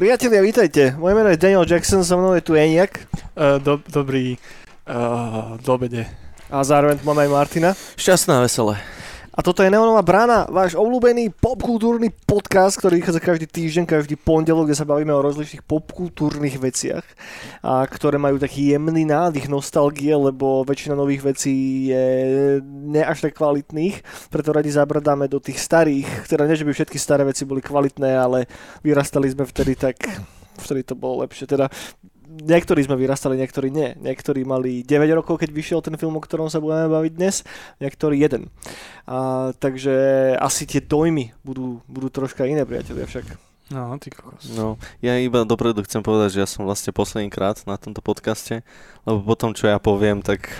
Priatelia, vítajte. Moje meno je Daniel Jackson, so mnou je tu Eniak. Uh, do, dobrý uh, do obede. A zároveň tu máme aj Martina. Šťastná, veselé. A toto je Neonová brána, váš obľúbený popkultúrny podcast, ktorý vychádza každý týždeň, každý pondelok, kde sa bavíme o rozličných popkultúrnych veciach, a ktoré majú taký jemný nádych nostalgie, lebo väčšina nových vecí je ne až tak kvalitných, preto radi zabradáme do tých starých, teda nie, že by všetky staré veci boli kvalitné, ale vyrastali sme vtedy tak vtedy to bolo lepšie. Teda niektorí sme vyrastali, niektorí nie. Niektorí mali 9 rokov, keď vyšiel ten film, o ktorom sa budeme baviť dnes, niektorí jeden. A, takže asi tie dojmy budú, budú troška iné, priatelia však. No, ty kokos. No, ja iba dopredu chcem povedať, že ja som vlastne posledný krát na tomto podcaste, lebo potom, čo ja poviem, tak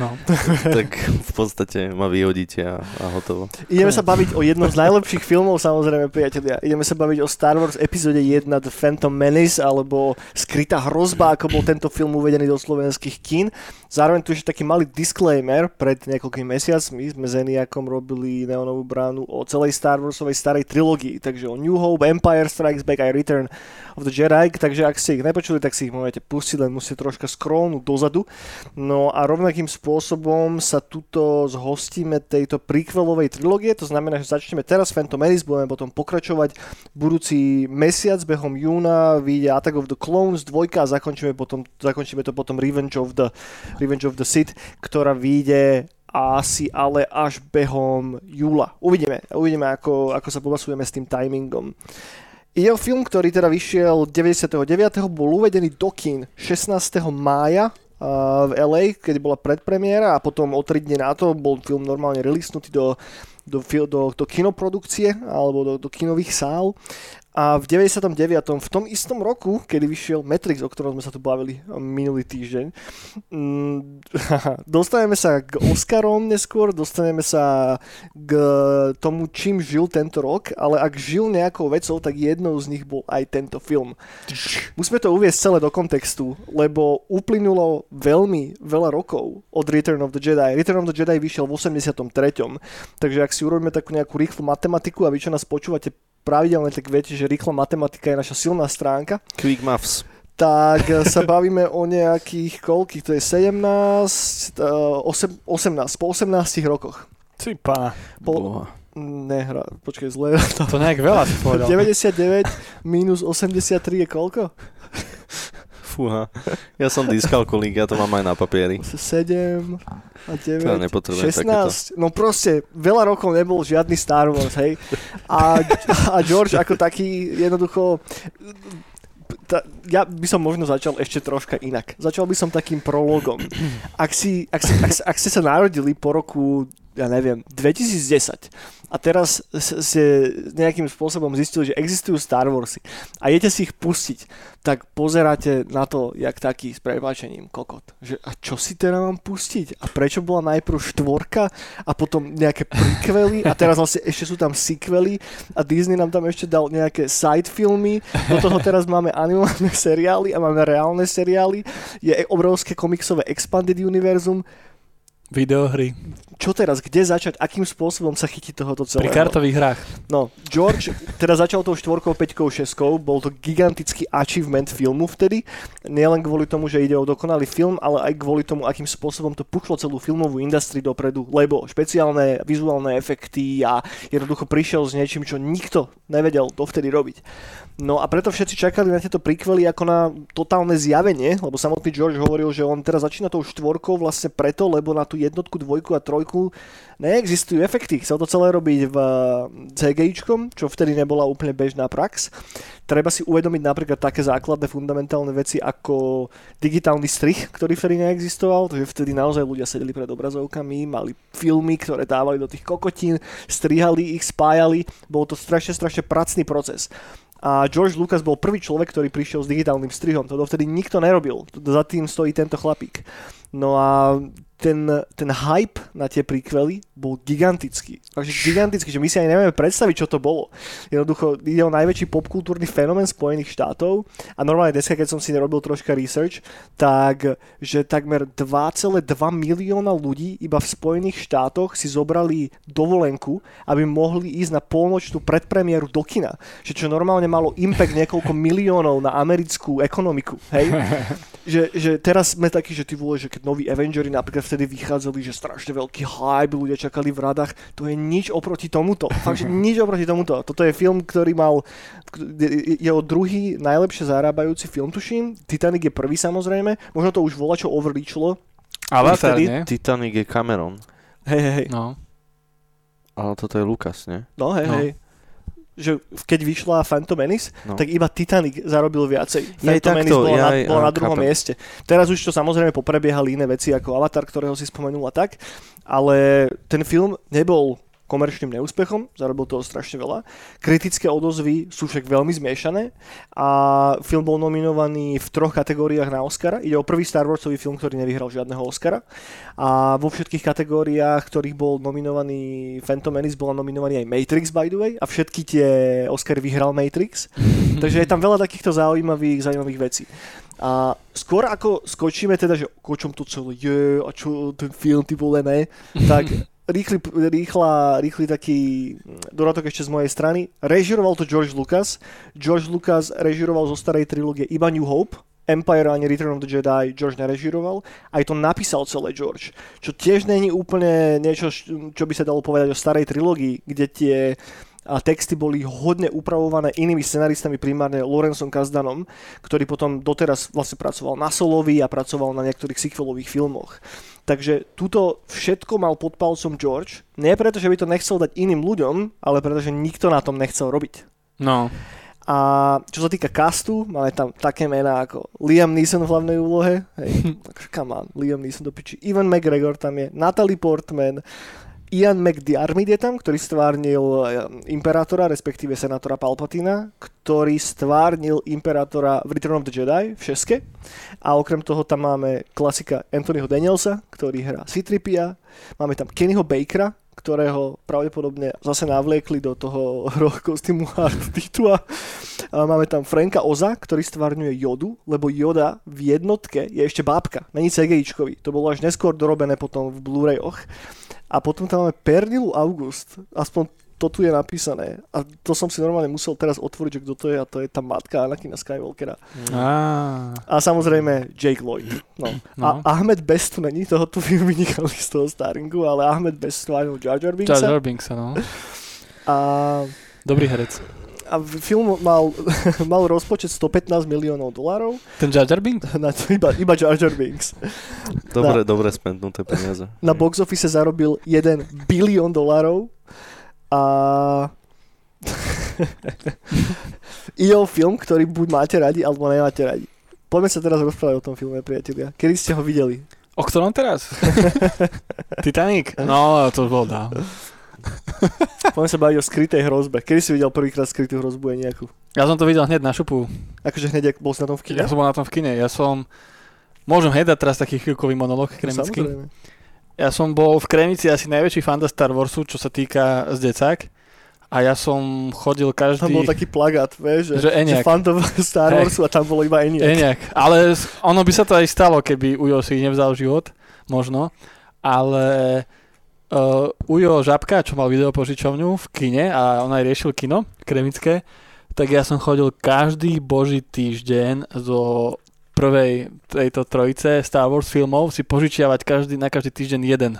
No. tak v podstate ma vyhodíte a, a hotovo. Ideme sa baviť o jednom z najlepších filmov, samozrejme, priatelia. Ideme sa baviť o Star Wars epizóde 1 The Phantom Menace, alebo Skrytá hrozba, ako bol tento film uvedený do slovenských kín. Zároveň tu ešte taký malý disclaimer. Pred niekoľkými mesiacmi sme s Eniakom robili Neonovú bránu o celej Star Warsovej starej trilógii, takže o New Hope, Empire Strikes Back aj Return of the Jedi, takže ak ste ich nepočuli, tak si ich môžete pustiť, len musíte troška scrollnúť dozadu. No a rovnakým spôsobom sa tuto zhostíme tejto prequelovej trilógie, to znamená, že začneme teraz Phantom Menace, budeme potom pokračovať budúci mesiac, behom júna vyjde Attack of the Clones 2 a zakončíme, potom, zakončíme to potom Revenge of the, Revenge of the Sith, ktorá vyjde asi ale až behom júla. Uvidíme, uvidíme ako, ako sa popasujeme s tým timingom. Je o film, ktorý teda vyšiel 99. bol uvedený do kín 16. mája v LA, keď bola predpremiéra a potom o 3 dní na to bol film normálne releasnutý do, do, do, do kinoprodukcie alebo do, do kinových sál a v 99. v tom istom roku, kedy vyšiel Matrix, o ktorom sme sa tu bavili minulý týždeň, mm, dostaneme sa k Oscarom neskôr, dostaneme sa k tomu, čím žil tento rok, ale ak žil nejakou vecou, tak jednou z nich bol aj tento film. Musíme to uviesť celé do kontextu, lebo uplynulo veľmi veľa rokov od Return of the Jedi. Return of the Jedi vyšiel v 83. Takže ak si urobíme takú nejakú rýchlu matematiku a vy, čo nás počúvate pravidelne, tak viete, že rýchla matematika je naša silná stránka. Quick Muffs. Tak eh, sa bavíme o nejakých koľkých, to je 17, 8, 18, po 18 rokoch. Ty pána. Po, nehra, počkaj, zle. To, to nejak veľa si povedal. 99 minus 83 je koľko? Fúha, ja som dyskalkulík, ja to mám aj na papieri. 7 a 9, To 16. takéto. No proste, veľa rokov nebol žiadny Star Wars, hej. A, a George ako taký jednoducho ta, ja by som možno začal ešte troška inak. Začal by som takým prologom. Ak, si, ak, si, ak, ak ste sa narodili po roku ja neviem, 2010 a teraz ste nejakým spôsobom zistili, že existujú Star Warsy a idete si ich pustiť, tak pozeráte na to, jak taký s prepáčením kokot. Že a čo si teda mám pustiť? A prečo bola najprv štvorka a potom nejaké prequely? A teraz vlastne ešte sú tam sequely a Disney nám tam ešte dal nejaké side filmy, do toho teraz máme animované seriály a máme reálne seriály, je obrovské komiksové expanded univerzum, Videohry. Čo teraz? Kde začať? Akým spôsobom sa chytí tohoto celého? Pri kartových hrách. No, George teda začal tou štvorkou, peťkou, šeskou. Bol to gigantický achievement filmu vtedy. Nielen kvôli tomu, že ide o dokonalý film, ale aj kvôli tomu, akým spôsobom to puchlo celú filmovú industrii dopredu. Lebo špeciálne vizuálne efekty a jednoducho prišiel s niečím, čo nikto nevedel dovtedy robiť. No a preto všetci čakali na tieto príkvely ako na totálne zjavenie, lebo samotný George hovoril, že on teraz začína tou štvorkou vlastne preto, lebo na tú jednotku, dvojku a trojku neexistujú efekty. Chcel to celé robiť v eh, CGI, čo vtedy nebola úplne bežná prax. Treba si uvedomiť napríklad také základné fundamentálne veci ako digitálny strich, ktorý vtedy neexistoval, takže vtedy naozaj ľudia sedeli pred obrazovkami, mali filmy, ktoré dávali do tých kokotín, strihali ich, spájali, bol to strašne, strašne pracný proces. A George Lucas bol prvý človek, ktorý prišiel s digitálnym strihom. To dovtedy nikto nerobil. Za tým stojí tento chlapík. No a ten, ten hype na tie príkvely bol gigantický. Takže gigantický, že my si ani nevieme predstaviť, čo to bolo. Jednoducho ide o najväčší popkultúrny fenomén Spojených štátov a normálne dneska, keď som si nerobil troška research, tak že takmer 2,2 milióna ľudí iba v Spojených štátoch si zobrali dovolenku, aby mohli ísť na polnočnú predpremiéru do kina. Že čo normálne malo impact niekoľko miliónov na americkú ekonomiku. Hej? že, že teraz sme takí, že ty vole, že keď noví Avengery napríklad vtedy vychádzali, že strašne veľký hype, ľudia čakali v radách, to je nič oproti tomuto. Fakt, že nič oproti tomuto. Toto je film, ktorý mal, je o druhý najlepšie zarábajúci film, tuším. Titanic je prvý samozrejme, možno to už volá čo overreachlo. Avatar, vtedy- nie? Titanic je Cameron. Hej, hej, hej. No. Ale toto je Lukas, nie? No, hej, No. hej. Že keď vyšla Phantom Menace, No. tak iba Titanic zarobil viacej. Phantom Menace takto, bola, ja na, bola na druhom chápem. mieste. Teraz už to samozrejme poprebiehali iné veci ako Avatar, ktorého si spomenul a tak, ale ten film nebol komerčným neúspechom, zarobil toho strašne veľa. Kritické odozvy sú však veľmi zmiešané a film bol nominovaný v troch kategóriách na Oscara. Ide o prvý Star Warsový film, ktorý nevyhral žiadneho Oscara a vo všetkých kategóriách, ktorých bol nominovaný Phantom Menace, bola nominovaný aj Matrix by the way a všetky tie Oscary vyhral Matrix. Takže je tam veľa takýchto zaujímavých, zaujímavých vecí. A skôr ako skočíme teda, že o čom to celé je a čo ten film ty vole ne, tak rýchly, rýchla, rýchly taký dodatok ešte z mojej strany. Režiroval to George Lucas. George Lucas režiroval zo starej trilógie iba New Hope, Empire ani Return of the Jedi George nerežiroval, aj to napísal celé George. Čo tiež není úplne niečo, čo by sa dalo povedať o starej trilógii, kde tie a texty boli hodne upravované inými scenaristami, primárne Lorenzom Kazdanom, ktorý potom doteraz vlastne pracoval na Solovi a pracoval na niektorých sequelových filmoch. Takže túto všetko mal pod palcom George, nie preto, že by to nechcel dať iným ľuďom, ale preto, že nikto na tom nechcel robiť. No. A čo sa týka castu, máme tam také mená ako Liam Neeson v hlavnej úlohe, hej, come on, Liam Neeson do piči, Ivan McGregor tam je, Natalie Portman, Ian McDiarmid je tam, ktorý stvárnil eh, imperátora, respektíve senátora Palpatina, ktorý stvárnil imperátora v Return of the Jedi v šeske. A okrem toho tam máme klasika Anthonyho Danielsa, ktorý hrá Citripia. Máme tam Kennyho Bakera, ktorého pravdepodobne zase navliekli do toho kostýmu R2D2. A máme tam Franka Oza, ktorý stvárňuje Jodu, lebo Joda v jednotke je ešte bábka, není CGIčkový. To bolo až neskôr dorobené potom v Blu-rayoch. A potom tam máme Pernilu August, aspoň to tu je napísané. A to som si normálne musel teraz otvoriť, že kto to je a to je tá matka Anakina Skywalkera. A samozrejme Jake Lloyd. No. No. A Ahmed Best tu není, toho tu vynikali z toho staringu, ale Ahmed Best stváril Jar Jar Jar Binksa. Jar Binks, no. A, Dobrý herec. A film mal, mal rozpočet 115 miliónov dolárov, Ten Jar Jar Binks? na to iba, iba Jar Jar Binks. Dobre, dobre spendnuté peniaze. Na box office zarobil 1 bilión dolárov a ide o film, ktorý buď máte radi, alebo nemáte radi. Poďme sa teraz rozprávať o tom filme, priatelia. Kedy ste ho videli? O ktorom teraz? Titanic? No, to bol dávno. Poďme sa baviť o skrytej hrozbe. Kedy si videl prvýkrát skrytú hrozbu aj nejakú? Ja som to videl hneď na šupu. Akože hneď, ak bol si na tom v kine? Ja som bol na tom v kine. Ja som... Môžem hneď dať teraz taký chvíľkový monolog No, kremický. Samozrejme. Ja som bol v Kremici asi najväčší fanda Star Warsu, čo sa týka z decák. A ja som chodil každý... Tam bol taký plagát, vieš, že, Že Eniak. že fandom Star. Warsu a tam bolo iba Eniak. Eniak. Ale ono by sa to aj stalo, keby Ujo si nevzal život. Možno. Ale uh, Ujo Žabka, čo mal videopožičovňu v kine a on aj riešil kino kremické, tak ja som chodil každý boží týždeň zo prvej tejto trojice Star Wars filmov si požičiavať každý, na každý týždeň jeden.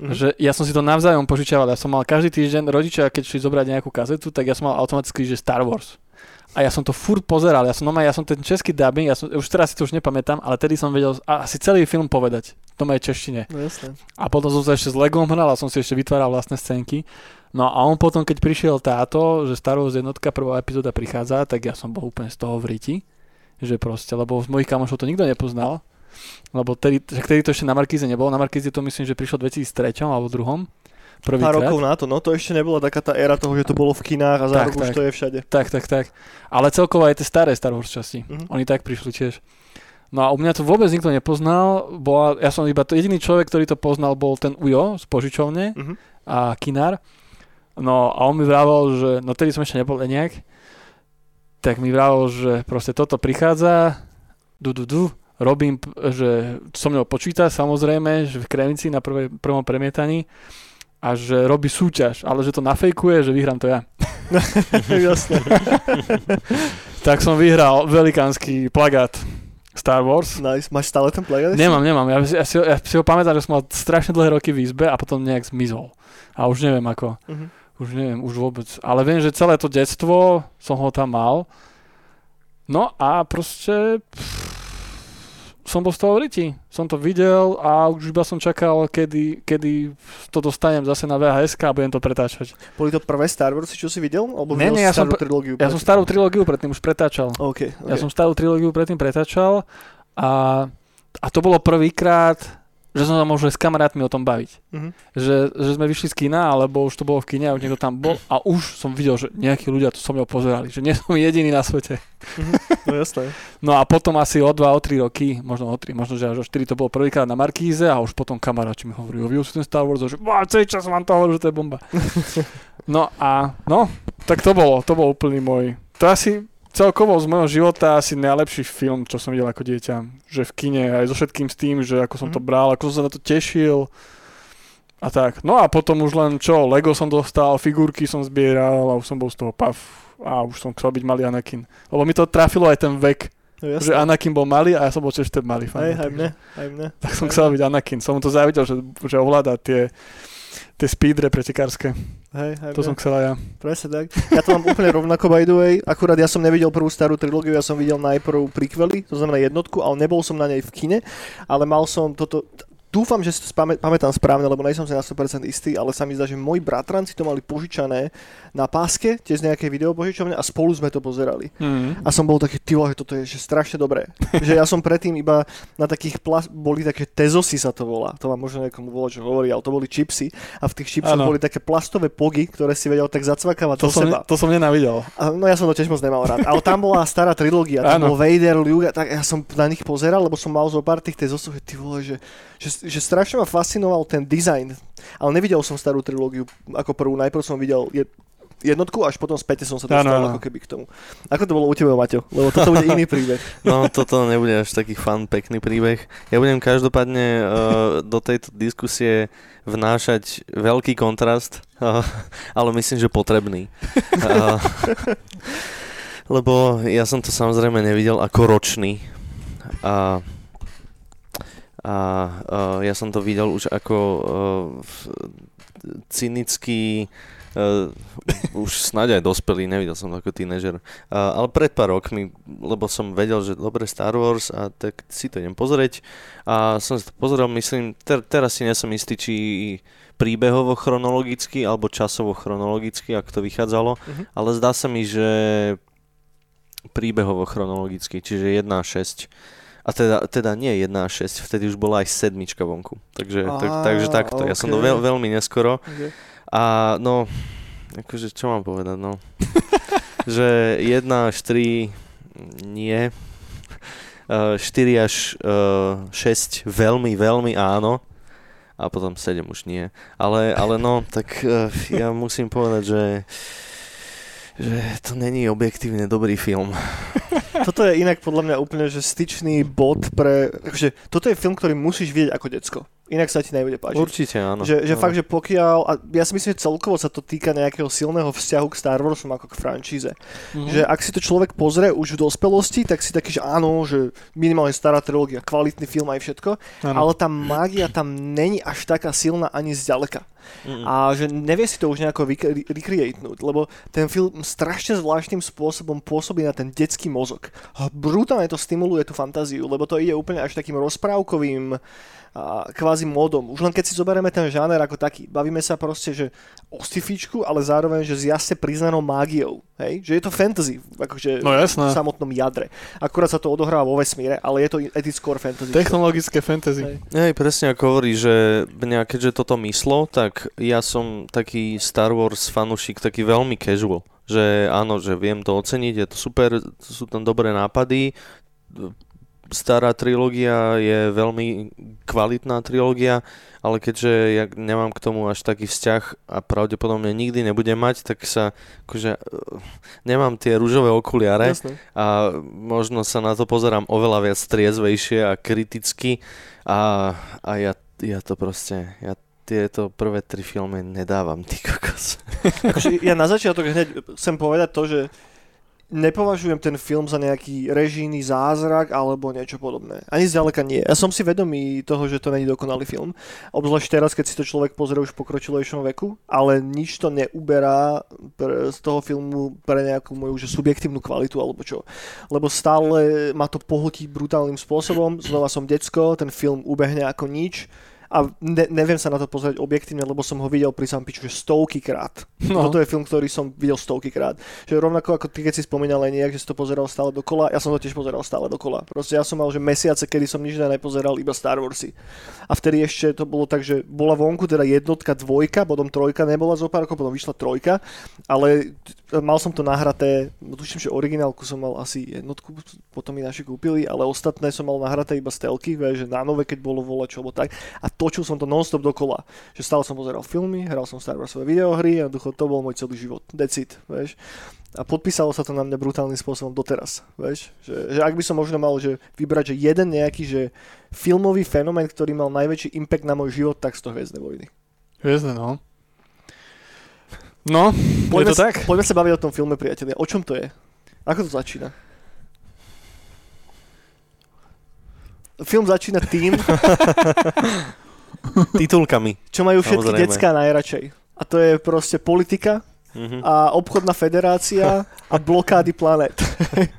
Mhm. Že ja som si to navzájom požičiaval. Ja som mal každý týždeň rodičia, keď šli zobrať nejakú kazetu, tak ja som mal automaticky, že Star Wars. A ja som to furt pozeral, ja som, no, ja som ten český dubbing, ja som, už teraz si to už nepamätám, ale tedy som vedel asi celý film povedať, to mojej češtine. No jasné. A potom som sa ešte s Legom hral a som si ešte vytváral vlastné scénky. No a on potom, keď prišiel táto, že Star Wars jednotka, prvá epizóda prichádza, tak ja som bol úplne z toho v riti. Že proste, lebo z mojich kamošov to nikto nepoznal. Lebo tedy, tedy to ešte na Markíze nebolo. Na Markíze to myslím, že prišlo v 2003 alebo druhom. Pár Prvýkrát. rokov na to, no to ešte nebola taká tá éra toho, že to bolo v kinách a za Tak, rok už tak. to je všade. Tak, tak, tak. Ale celkovo aj tie staré Star Wars časti. Mhm. Oni tak prišli tiež. No a u mňa to vôbec nikto nepoznal, bola, ja som iba to jediný človek, ktorý to poznal, bol ten Ujo z požičovne Mhm. a Kinár. No a on mi vravel, že, no tedy som ešte nebol nejak, tak mi vravel, že proste toto prichádza, du, du, du, robím, že so mnou počíta samozrejme, že v Kremici na prvej, prvom premietaní a že robí súťaž, ale že to nafejkuje, že vyhrám to ja. Jasne. Tak som vyhral velikánsky plagát Star Wars. Nice. Máš stále ten ešte? Nemám, nemám. Ja, ja, si, ja si ho pamätám, že som mal strašne dlhé roky v izbe a potom nejak zmizol. A už neviem ako. Mhm. Už neviem, už vôbec. Ale viem, že celé to detstvo som ho tam mal. No a proste pff, som bol z toho riti. Som to videl a už iba som čakal, kedy, kedy to dostanem zase na VHS a budem to pretáčať. Boli to prvé Star Warsy, čo si videl? Alebo nie, si ja som trilógiu? Ja som starú trilógiu predtým už pretáčal. OK, Ja OK. som starú trilógiu predtým pretáčal a, a to bolo prvýkrát, že som sa mohol s kamarátmi o tom baviť. Mhm. Že, že sme vyšli z kina, alebo už to bolo v kine a už niekto tam bol a už som videl, že nejakí ľudia to so mnou pozerali, že nie som jediný na svete. No jasné. No a potom asi o 2, o 3 roky, možno o 3, možno že až o 4 to bolo prvýkrát na Markíze a už potom kamaráti mi hovorili, videl si ten Star Wars, že "Á, celý čas vám to hovoril, že to je bomba. no a no, tak to bolo, to bol úplný môj, to asi celkovo z môjho života asi najlepší film, čo som videl ako dieťa. Že v kine, aj so všetkým s tým, že ako som to Mhm. bral, ako som sa na to tešil. A tak. No a potom už len čo, Lego som dostal, figurky som zbieral a už som bol z toho pav. A už som chcel byť malý Anakin. Lebo mi to trafilo aj ten vek, No že. Anakin bol malý a ja som bol tiež ten malý fan. Hej, aj mne, aj mne. Tak som chcel byť Anakin. Som to závidel, že, že ovláda tie, tie speedre pretekárske. Hej, aj To mne. som chcel aj ja. Presne tak. Ja to mám úplne rovnako by the way. Akurát ja som nevidel prvú starú trilógiu, ja som videl najprv prequely, to znamená jednotku, ale nebol som na nej v kine, ale mal som toto... Dúfam, že si to spamä- pamätám správne, lebo nejsem si na 100% istý, ale sa mi zdá, že moji bratranci to mali požičané na páske, tiež z nejakej videopožičovne a spolu sme to pozerali. Mm. A som bol taký, ty že toto je že strašne dobré. že ja som predtým iba na takých, plas- boli také tezosy sa to volá, to vám možno niekomu volá, čo hovorí, ale to boli čipsy a v tých čipsoch boli také plastové pogy, ktoré si vedel tak zacvakávať To, do som, seba. ne- to som nenávidel. A, no ja som to tiež moc nemal rád. Ale tam bola stará trilógia, tam Áno. bol Vader, Luke, tak ja som na nich pozeral, lebo som mal zo pár tých tezosov, že ty vole, že, že, že strašne ma fascinoval ten design. Ale nevidel som starú trilógiu ako prvú, najprv som videl je, jednotku, až potom späť som sa dostal áno. ako keby k tomu. Ako to bolo u teba, Maťo? Lebo toto bude iný príbeh. No, toto nebude až taký fun, pekný príbeh. Ja budem každopádne uh, do tejto diskusie vnášať veľký kontrast, uh, ale myslím, že potrebný. Uh, lebo ja som to samozrejme nevidel ako ročný. A, a uh, ja som to videl už ako uh, cynický Uh, už snáď aj dospelý, nevidel som to ako tínežer. Uh, ale pred pár rokmi, lebo som vedel, že dobre Star Wars a tak si to idem pozrieť. A som si to pozrel, myslím, ter- teraz si nesom istý, či príbehovo chronologicky alebo časovo chronologicky, ak to vychádzalo, Mhm. ale zdá sa mi, že príbehovo chronologicky, čiže 1 a 6. A teda, teda nie 1 a 6, vtedy už bola aj sedmička vonku. Takže, tak, Á, takže takto. Ja som to veľ, veľmi neskoro. Okay. A no, akože čo mám povedať, no. že 1 až 3 nie. Uh, 4 až uh, 6 veľmi, veľmi áno. A potom 7 už nie. Ale, ale no, tak uh, ja musím povedať, že že to není objektívne dobrý film. Toto je inak podľa mňa úplne že styčný bod pre... Akože, toto je film, ktorý musíš vidieť ako decko. Inak sa ti nebude páčiť. Určite áno. Že, že áno. fakt, že pokiaľ, a ja si myslím, že celkovo sa to týka nejakého silného vzťahu k Star Warsom ako k franšíze. Mhm. Že ak si to človek pozrie už v dospelosti, tak si taký, že áno, že minimálne stará trilógia, kvalitný film aj všetko, Áno. ale tá mágia tam není až taká silná ani zďaleka. Mm-mm. A že nevie si to už nejako recreatenúť, lebo ten film strašne zvláštnym spôsobom pôsobí na ten detský mozog. Brutálne to stimuluje tú fantáziu, lebo to ide úplne až takým rozprávkovým a kvázi módom. Už len keď si zoberieme ten žáner ako taký, bavíme sa proste, že o sci-fičku, ale zároveň, že s jasne priznanou mágiou. Hej? Že je to fantasy, akože No jasné. v samotnom jadre. Akurát sa to odohráva vo vesmíre, ale je to core fantasy. Technologické fantasy. Hej. Hej, presne ako hovorí, že mňa keďže toto myslo, tak ja som taký Star Wars fanúšik, taký veľmi casual. Že áno, že viem to oceniť, je to super, sú tam dobré nápady, stará trilógia je veľmi kvalitná trilógia, ale keďže ja nemám k tomu až taký vzťah a pravdepodobne nikdy nebudem mať, tak sa akože uh, nemám tie rúžové okuliare Jasné. a možno sa na to pozerám oveľa viac triezvejšie a kriticky a, a ja, ja to proste, ja tieto prvé tri filmy nedávam, ty kokos. Akože ja na začiatok hneď chcem povedať to, že nepovažujem ten film za nejaký režijný zázrak alebo niečo podobné. Ani zďaleka nie. Ja som si vedomý toho, že to není dokonalý film. Obzvlášť teraz, keď si to človek pozrie už v pokročilejšom veku, ale nič to neuberá z toho filmu pre nejakú moju že subjektívnu kvalitu alebo čo. Lebo stále ma to pohltí brutálnym spôsobom. Znova som decko, ten film ubehne ako nič a ne, neviem sa na to pozrieť objektívne, lebo som ho videl pri Sampiču že stovky krát. No. Toto je film, ktorý som videl stovky krát. Že rovnako ako ty, keď si spomínal nejak, že si to pozeral stále dokola, ja som to tiež pozeral stále dokola. Proste ja som mal, že mesiace, kedy som nič nepozeral, iba Star Warsy. A vtedy ešte to bolo tak, že bola vonku teda jednotka, dvojka, potom trojka nebola zo pár rokov, potom vyšla trojka, ale mal som to nahraté, no tuším, že originálku som mal asi jednotku, potom mi naši kúpili, ale ostatné som mal nahraté iba stelky, že na nové, keď bolo volač, alebo tak. A točil som to non-stop dokola. Že stále som pozeral filmy, hral som Star Warsové videohry a jednoducho to bol môj celý život. It, vieš. A podpísalo sa to na mňa brutálnym spôsobom doteraz, vieš. Že, že ak by som možno mal že vybrať, že jeden nejaký, že filmový fenomén, ktorý mal najväčší impact na môj život, tak z toho Hviezdne vojny. Hviezdne, no. No, Poďme, je to tak? poďme sa baviť o tom filme, priatelia. O čom to je? Ako to začína? Film začína tým, Titulkami. čo majú všetky Samozrejme. decká najradšej. A to je proste politika Mhm. a obchodná federácia a blokády planet.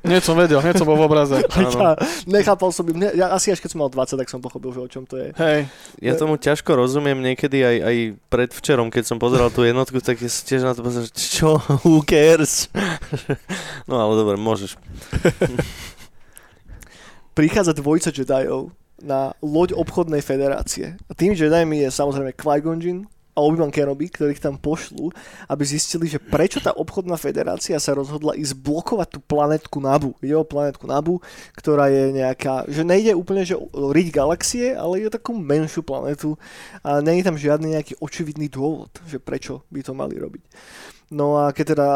Hneď som vedel, hneď som bol v obraze. Ja, nechápal som, ne, ja asi až keď som mal 20, tak som pochopil, že o čom to je. Hej, Ja tomu ťažko rozumiem niekedy aj, aj predvčerom, keď som pozeral tú jednotku, tak si tiež na to pozeral, že čo, who cares? No ale dobre, môžeš. Prichádza dvojica Jediov na loď obchodnej federácie. A tým Jediami je samozrejme Qui-Gon Jinn a Obi-Wan Kenobi, ktorých tam pošlú, aby zistili, že prečo tá obchodná federácia sa rozhodla ísť blokovať tú planetku Nabu. Ide o planetku Nabu, ktorá je nejaká, že nejde úplne že riť galaxie, ale je takú menšiu planetu a není tam žiadny nejaký očividný dôvod, že prečo by to mali robiť. No a keď teda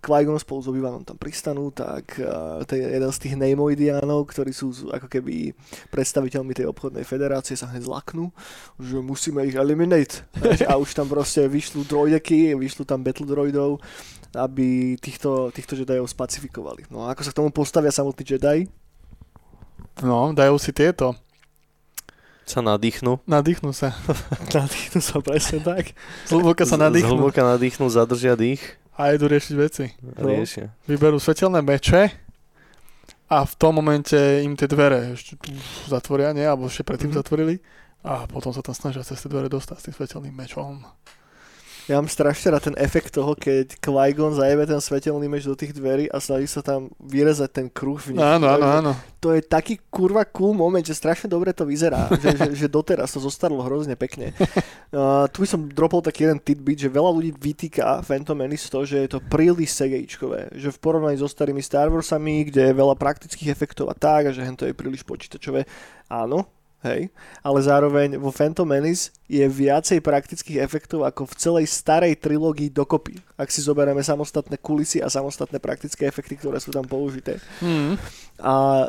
Qui-Gon spolu s Obi-Wanom tam pristanú, tak uh, to je jeden z tých Neimoidiánov, ktorí sú ako keby predstaviteľmi tej obchodnej federácie, sa hneď zlaknú, že musíme ich eliminate. A už tam proste vyšľú droideky, vyšľú tam battle droidov, aby týchto, týchto Jediov spacifikovali. No a ako sa k tomu postavia samotní Jedi? no, dajú si tieto. Sa nadýchnú. Nadýchnú sa. Nadýchnú sa presne tak. Zhlboka sa nadýchnú. Zhlboka nadýchnú, zadržia dých A idú riešiť veci. riešia. Vyberú svetelné meče a v tom momente im tie dvere ešte zatvoria, nie? Alebo ešte predtým Mhm. zatvorili. A potom sa tam snažia cez tie dvere dostať s tým svetelným mečom. Ja mám strašne rád ten efekt toho, keď Qui-Gon zajebe ten svetelný meč do tých dverí a snaží sa tam vyrezať ten kruh v nich. Áno, áno, áno. To je taký kurva cool moment, že strašne dobre to vyzerá, že, že, že doteraz to zostarlo hrozne pekne. Uh, tu by som dropol taký jeden tidbit, že veľa ľudí vytýka Phantom Menace to, že je to príliš CGIčkové, že v porovnaní so starými Star Warsami, kde je veľa praktických efektov a tak, a že hen to je príliš počítačové. Áno, hej, ale zároveň vo Phantom Menace je viacej praktických efektov ako v celej starej trilógii dokopy. Ak si zoberieme samostatné kulisy a samostatné praktické efekty, ktoré sú tam použité. Mm. A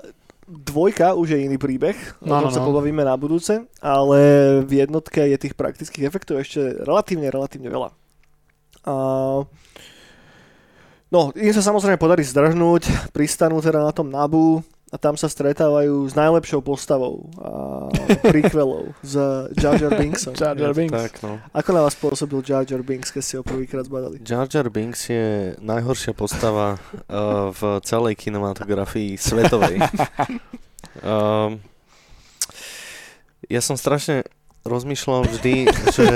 dvojka už je iný príbeh, o No, tom no, sa no. pobavíme na budúce, ale v jednotke je tých praktických efektov ešte relatívne, relatívne veľa. A... No, im sa samozrejme podarí zdrhnúť, pristanú teda na tom Nabu a tam sa stretávajú s najlepšou postavou a prequelov s Jar Jar Binksom. Jar Jar Binks. Tak, no. Ako na vás pôsobil Jar Jar Binks, keď ste ho prvýkrát zbadali? Jar Jar Binks je najhoršia postava uh, v celej kinematografii svetovej. um, ja som strašne rozmýšľal vždy, že,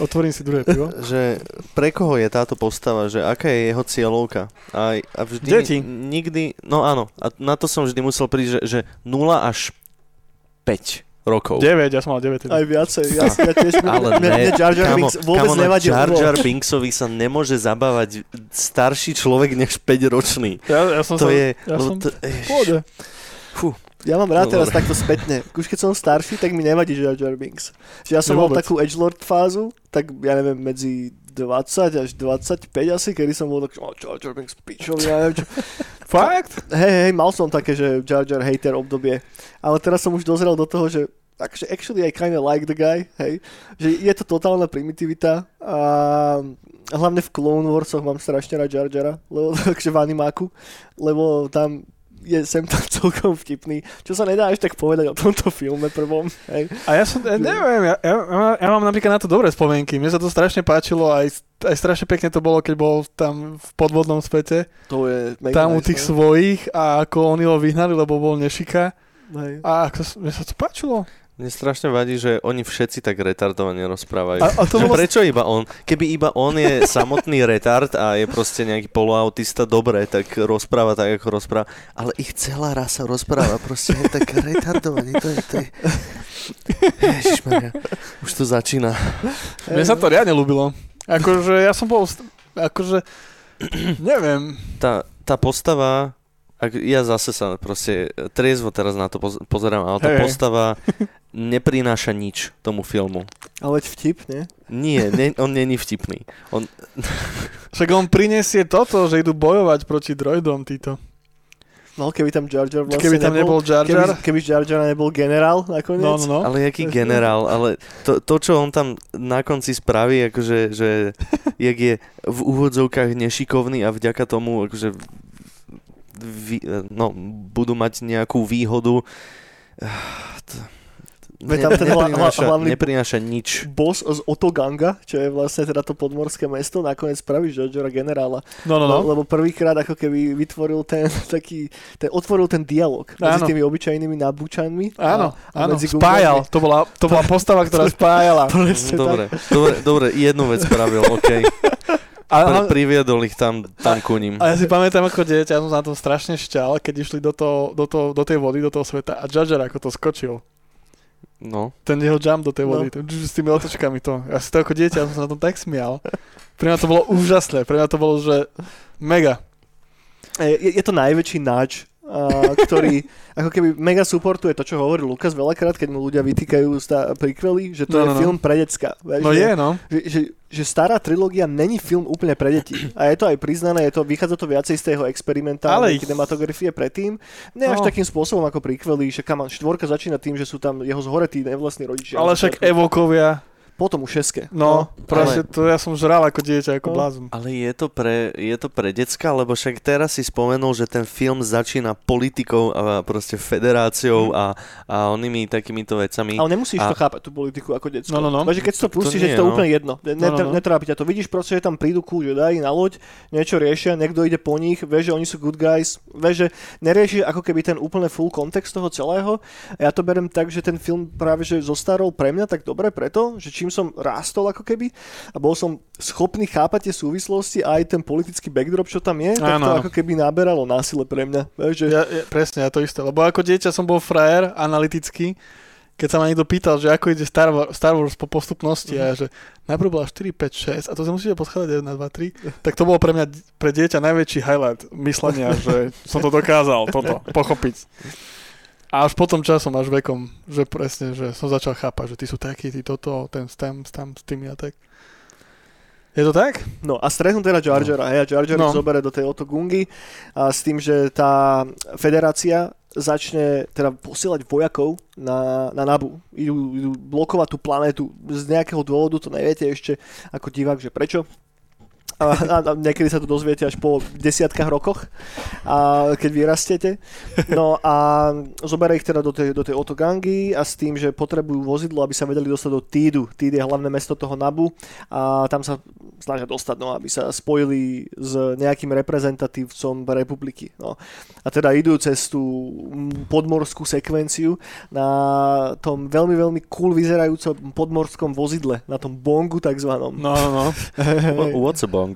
Otvorím si druhé pivo. že pre koho je táto postava, že aká je jeho cieľovka. A, a vždy, Deti. nikdy, no áno, a na to som vždy musel prísť, že, že 0 až 5 rokov. 9, ja som mal 9. Aj viacej, ja, ja tiež... Ale mne, ne, mne Jar Jar kamo, Binks vôbec kamo, na nevadil. Jar. Jar Binksovi sa nemôže zabávať starší človek než 5 ročný. Ja, ja som To sa, je... ja som to. Fú, Ja mám rád No, teraz dobre. takto spätne. Už keď som starší, tak mi nevadí Jar Jar Binks. Čiže ja som Ja mal vôbec. takú Edgelord fázu, tak ja neviem, medzi 20 až 25 asi, kedy som bol tak, oh, Jar Jar Binks, pičovi, ja neviem čo. Fakt? Hej, hej, mal som také, že Jar Jar hater obdobie. Ale teraz som už dozrel do toho, že takže actually I kinda like the guy, hej. Že je to totálna primitivita a hlavne v Clone Warsoch mám strašne rád Jar Jara, lebo, takže v animáku, lebo tam je sem tam celkom vtipný, čo sa nedá až tak povedať o tomto filme prvom, hej. A ja som, ja neviem, ja, ja, ja mám napríklad na to dobré spomienky. Mne sa to strašne páčilo, aj, aj strašne pekne to bolo, keď bol tam v podvodnom svete, To je tam u tých no. svojich a ako oni ho vyhnali, lebo bol nešika. Hej. A ako, mne sa to páčilo. Mne strašne vadí, že oni všetci tak retardovane rozprávajú. A, a to bolo... prečo iba on? Keby iba on je samotný retard a je proste nejaký poloautista, dobre, tak rozpráva tak, ako rozpráva. Ale ich celá rasa rozpráva proste je tak retardovaný. To je, to je... Ježišmaria, už to začína. Mne sa to riadne ľúbilo. Akože ja som bol... Akože... Neviem. Tá, tá postava, ak, ja zase sa proste triezvo teraz na to poz- pozerám, ale tá hej. postava neprináša nič tomu filmu. Ale vtip, nie? Nie, ne, on není vtipný. On, Však on prinesie toto, že idú bojovať proti droidom títo. No keby tam Jar Jar vlastne Keby tam nebol Jar Jar. Keby, keby Jar Jar nebol generál nakoniec. No, no, no. Ale jaký generál, ale to, to, čo on tam na konci spraví, akože, že jak je v úvodzovkách nešikovný a vďaka tomu, akože vy, no, budú mať nejakú výhodu. Veď tam ten neprináša, hlavný- neprináša nič. Boss z Otoganga, čo je vlastne teda to podmorské mesto, nakoniec spraví Jar Jara generála. No, no, no. Le- Lebo prvýkrát ako keby vytvoril ten taký, ten, otvoril ten dialog medzi Áno. tými obyčajnými nabúčanmi. Áno, a, áno, medzi spájal. To bola, to bola postava, ktorá spájala. Presne tak. Dobre, dobre, dobre, jednu vec spravil, OK. A, Pri, priviedol ich tam, tam ku ním. a ja si pamätám ako dieťa, ja som na tom strašne šťal, keď išli do, toho, do, toho, do tej vody, do toho sveta a Jar Jar ako to skočil. No, Ten jeho jump do tej No. vody, no. s tými otočkami to. Ja si to ako dieťa, ja som sa na tom tak smial. Pre mňa to bolo úžasné, pre mňa to bolo, že mega. E, Je, je to najväčší náč, ktorý ako keby mega supportuje to, čo hovorí Lukas veľakrát, keď mu ľudia vytýkajú sta- prikvely, že to No, je no, no. film pre decka. Vieš, No že- je, no. že, že, že stará trilógia není film úplne pre deti. A je to aj priznané, je to, vychádza to viacej z toho experimentálnej Ale kinematografie predtým. Ne až No. takým spôsobom ako príkvely, že kam štvorka začína tým, že sú tam jeho zhoretí nevlastní rodičia. Ale však evokovia, Potom už šeske. no, proste to ja som žral ako dieťa, ako No. blázon. ale je to, pre, je to pre decka, lebo však teraz si spomenul, že ten film začína politikou a proste federáciou a, a onými takýmito vecami. Ale nemusíš A- to chápať, tú politiku ako decko. No, no, no. Takže keď si to pustíš, je to no. úplne jedno. Ne, No, no, no. Netrápi ťa to. Vidíš proste, že tam prídu kúže, daj na loď, niečo riešia, niekto ide po nich, vie, že oni sú good guys, vie, že nerieši ako keby ten úplne full kontext toho celého. A ja to berem tak, že ten film práve že zostarol pre mňa tak dobre preto, že čím som rástol ako keby a bol som schopný chápať tie súvislosti a aj ten politický backdrop, čo tam je, tak to ako keby naberalo násile pre mňa. Že... Ja, ja, presne, ja to isté. Lebo ako dieťa som bol frajer, analytický, keď sa ma niekto pýtal, že ako ide Star Wars, Star Wars po postupnosti a ja, že najprv bola 4, 5, 6 a to sa musíte poschádať 1, 2, 3, tak to bolo pre mňa, pre dieťa najväčší highlight myslenia, že som to dokázal, toto, pochopiť. A až potom časom, až vekom, že presne, že som začal chápať, že ty sú takí, ty toto, ten s tam, s tými a tak. Je to tak? No a stretnú teda Jar Jara, hej, a Jar Jar No. no. zobere do tej Otogungy a s tým, že tá federácia začne teda posielať vojakov na, na Nabu. Idú, idú blokovať tú planetu z nejakého dôvodu, to neviete ešte ako divák, že prečo. A, a, a niekedy sa to dozviete až po desiatkách rokoch, a keď vyrastiete. No a zoberie ich teda do tej, do tej Otogangy a s tým, že potrebujú vozidlo, aby sa vedeli dostať do Tídu. Tíd je hlavné mesto toho Nabu a tam sa snažia dostať, no, aby sa spojili s nejakým reprezentatívcom republiky. No. A teda idú cez tú podmorskú sekvenciu na tom veľmi, veľmi cool vyzerajúcom podmorskom vozidle, na tom bongu takzvanom. No, no, no. Wha- What's a bongo?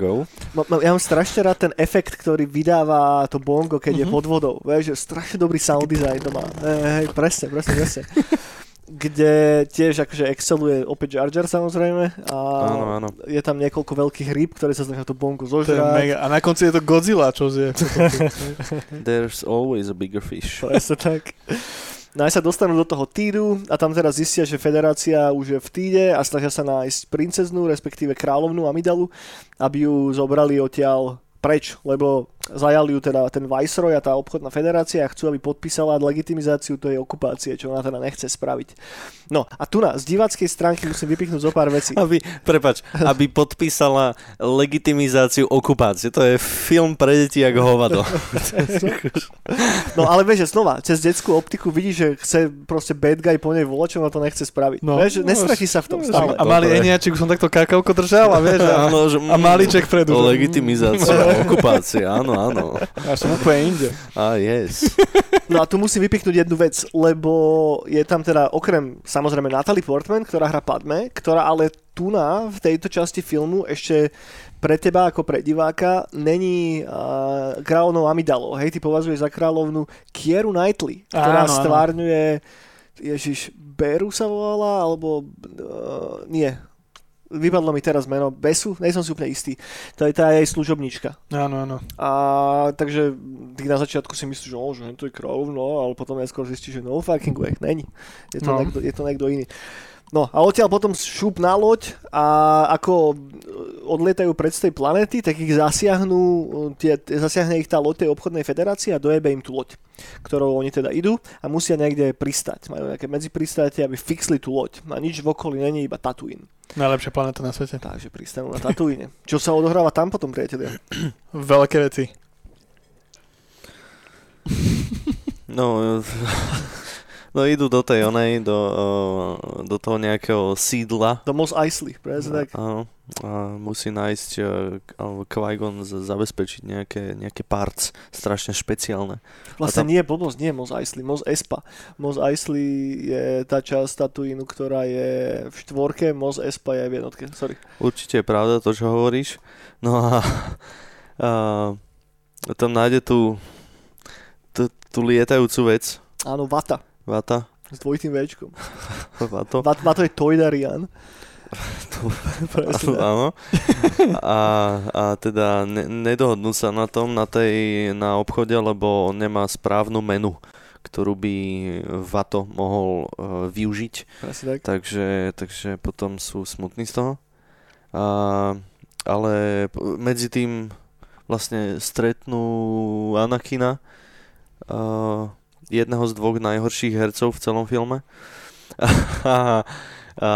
Ma- ma- Ja mám strašne rád ten efekt, ktorý vydáva to bongo, keď Mhm. je pod vodou. Vieš, že strašne dobrý sound design to má. Hej, hej, presne, presne, presne. kde tiež akože exceluje opäť Jar Jar samozrejme a Áno, áno. je tam niekoľko veľkých rýb, ktoré sa snažia tú bonku To je zožrať. mega. A na konci je to Godzilla, čo zje. There's always a bigger fish. Presne tak. No aj sa dostanú do toho týdu a tam teraz zistia, že federácia už je v týde a snažia sa nájsť princeznú, respektíve kráľovnú Amidalu, aby ju zobrali odtiaľ preč, lebo zajali ju teda ten Viceroy a tá obchodná federácia a chcú, aby podpísala legitimizáciu tej okupácie, čo ona teda nechce spraviť. No a tu na, z diváckej stránky musím vypichnúť zo pár vecí. Aby, prepač, aby podpísala legitimizáciu okupácie. To je film pre deti jak hovado. No ale vieš, že znova, cez detskú optiku vidí, že chce proste bad guy po nej volať, čo ona to nechce spraviť. No, No. vieš, že nestratí sa v tom stále. A malý. Eniačik už som takto kakavko držal a vieš, a, Áno, že, a malíček predu. Legitimizácia, okupácia, áno, áno. Ja som úplne inde. A yes. No a tu musím vypichnúť jednu vec, lebo je tam teda okrem samozrejme Natalie Portman, ktorá hrá Padme, ktorá ale tu na, v tejto časti filmu ešte pre teba ako pre diváka není uh, kráľovnou Amidalou. Hej, ty považuješ za kráľovnú Kieru Knightley, ktorá Áno, áno. stvárňuje Ježiš, Beru sa volala, alebo uh, nie, vypadlo mi teraz meno Besu, nej som si úplne istý. To je tá jej služobnička. Áno, áno. A takže ty na začiatku si myslíš, že, oh, že to je kráľovno, ale potom neskôr zistíš, že no fucking way, není. Je to, No. niekto, je to niekto iný. No a odtiaľ potom šup na loď a ako odlietajú pred z tej planety, tak ich zasiahnu, tie, zasiahne ich tá loď tej obchodnej federácie a dojebe im tú loď, ktorou oni teda idú a musia niekde pristať. Majú nejaké medzipristátie, aby fixli tú loď. A nič v okolí není, iba Tatooine. Najlepšia planéta na svete. Takže pristanú na Tatooine. Čo sa odohráva tam potom, priatelia? Veľké veci. No, no idú do tej onej, do, eh, do toho nejakého sídla. Do Mos Eisley, presne tak. Áno. A musí nájsť, eh, alebo z- zabezpečiť nejaké, nejaké parts strašne špeciálne. Vlastne tam- nie, blbosť, nie Mos Eisley, Mos Espa. Mos Eisley je tá časť Tatooinu, ktorá je v štvorke, Mos Espa je v jednotke, sorry. Určite je pravda to, čo hovoríš. No a, a tam nájde tú, tú, tú lietajúcu vec. Áno, Vata, Vata. s dvojitým Včkom. Vato. Vat, Vato je Toydarian. Presne. Áno. A, a teda ne, nedohodnú sa na tom, na tej, na obchode, lebo on nemá správnu menu, ktorú by Vato mohol uh, využiť. Presne tak. Takže, takže potom sú smutní z toho. A, ale medzi tým vlastne stretnú Anakina, a, jedného z dvoch najhorších hercov v celom filme. A, a,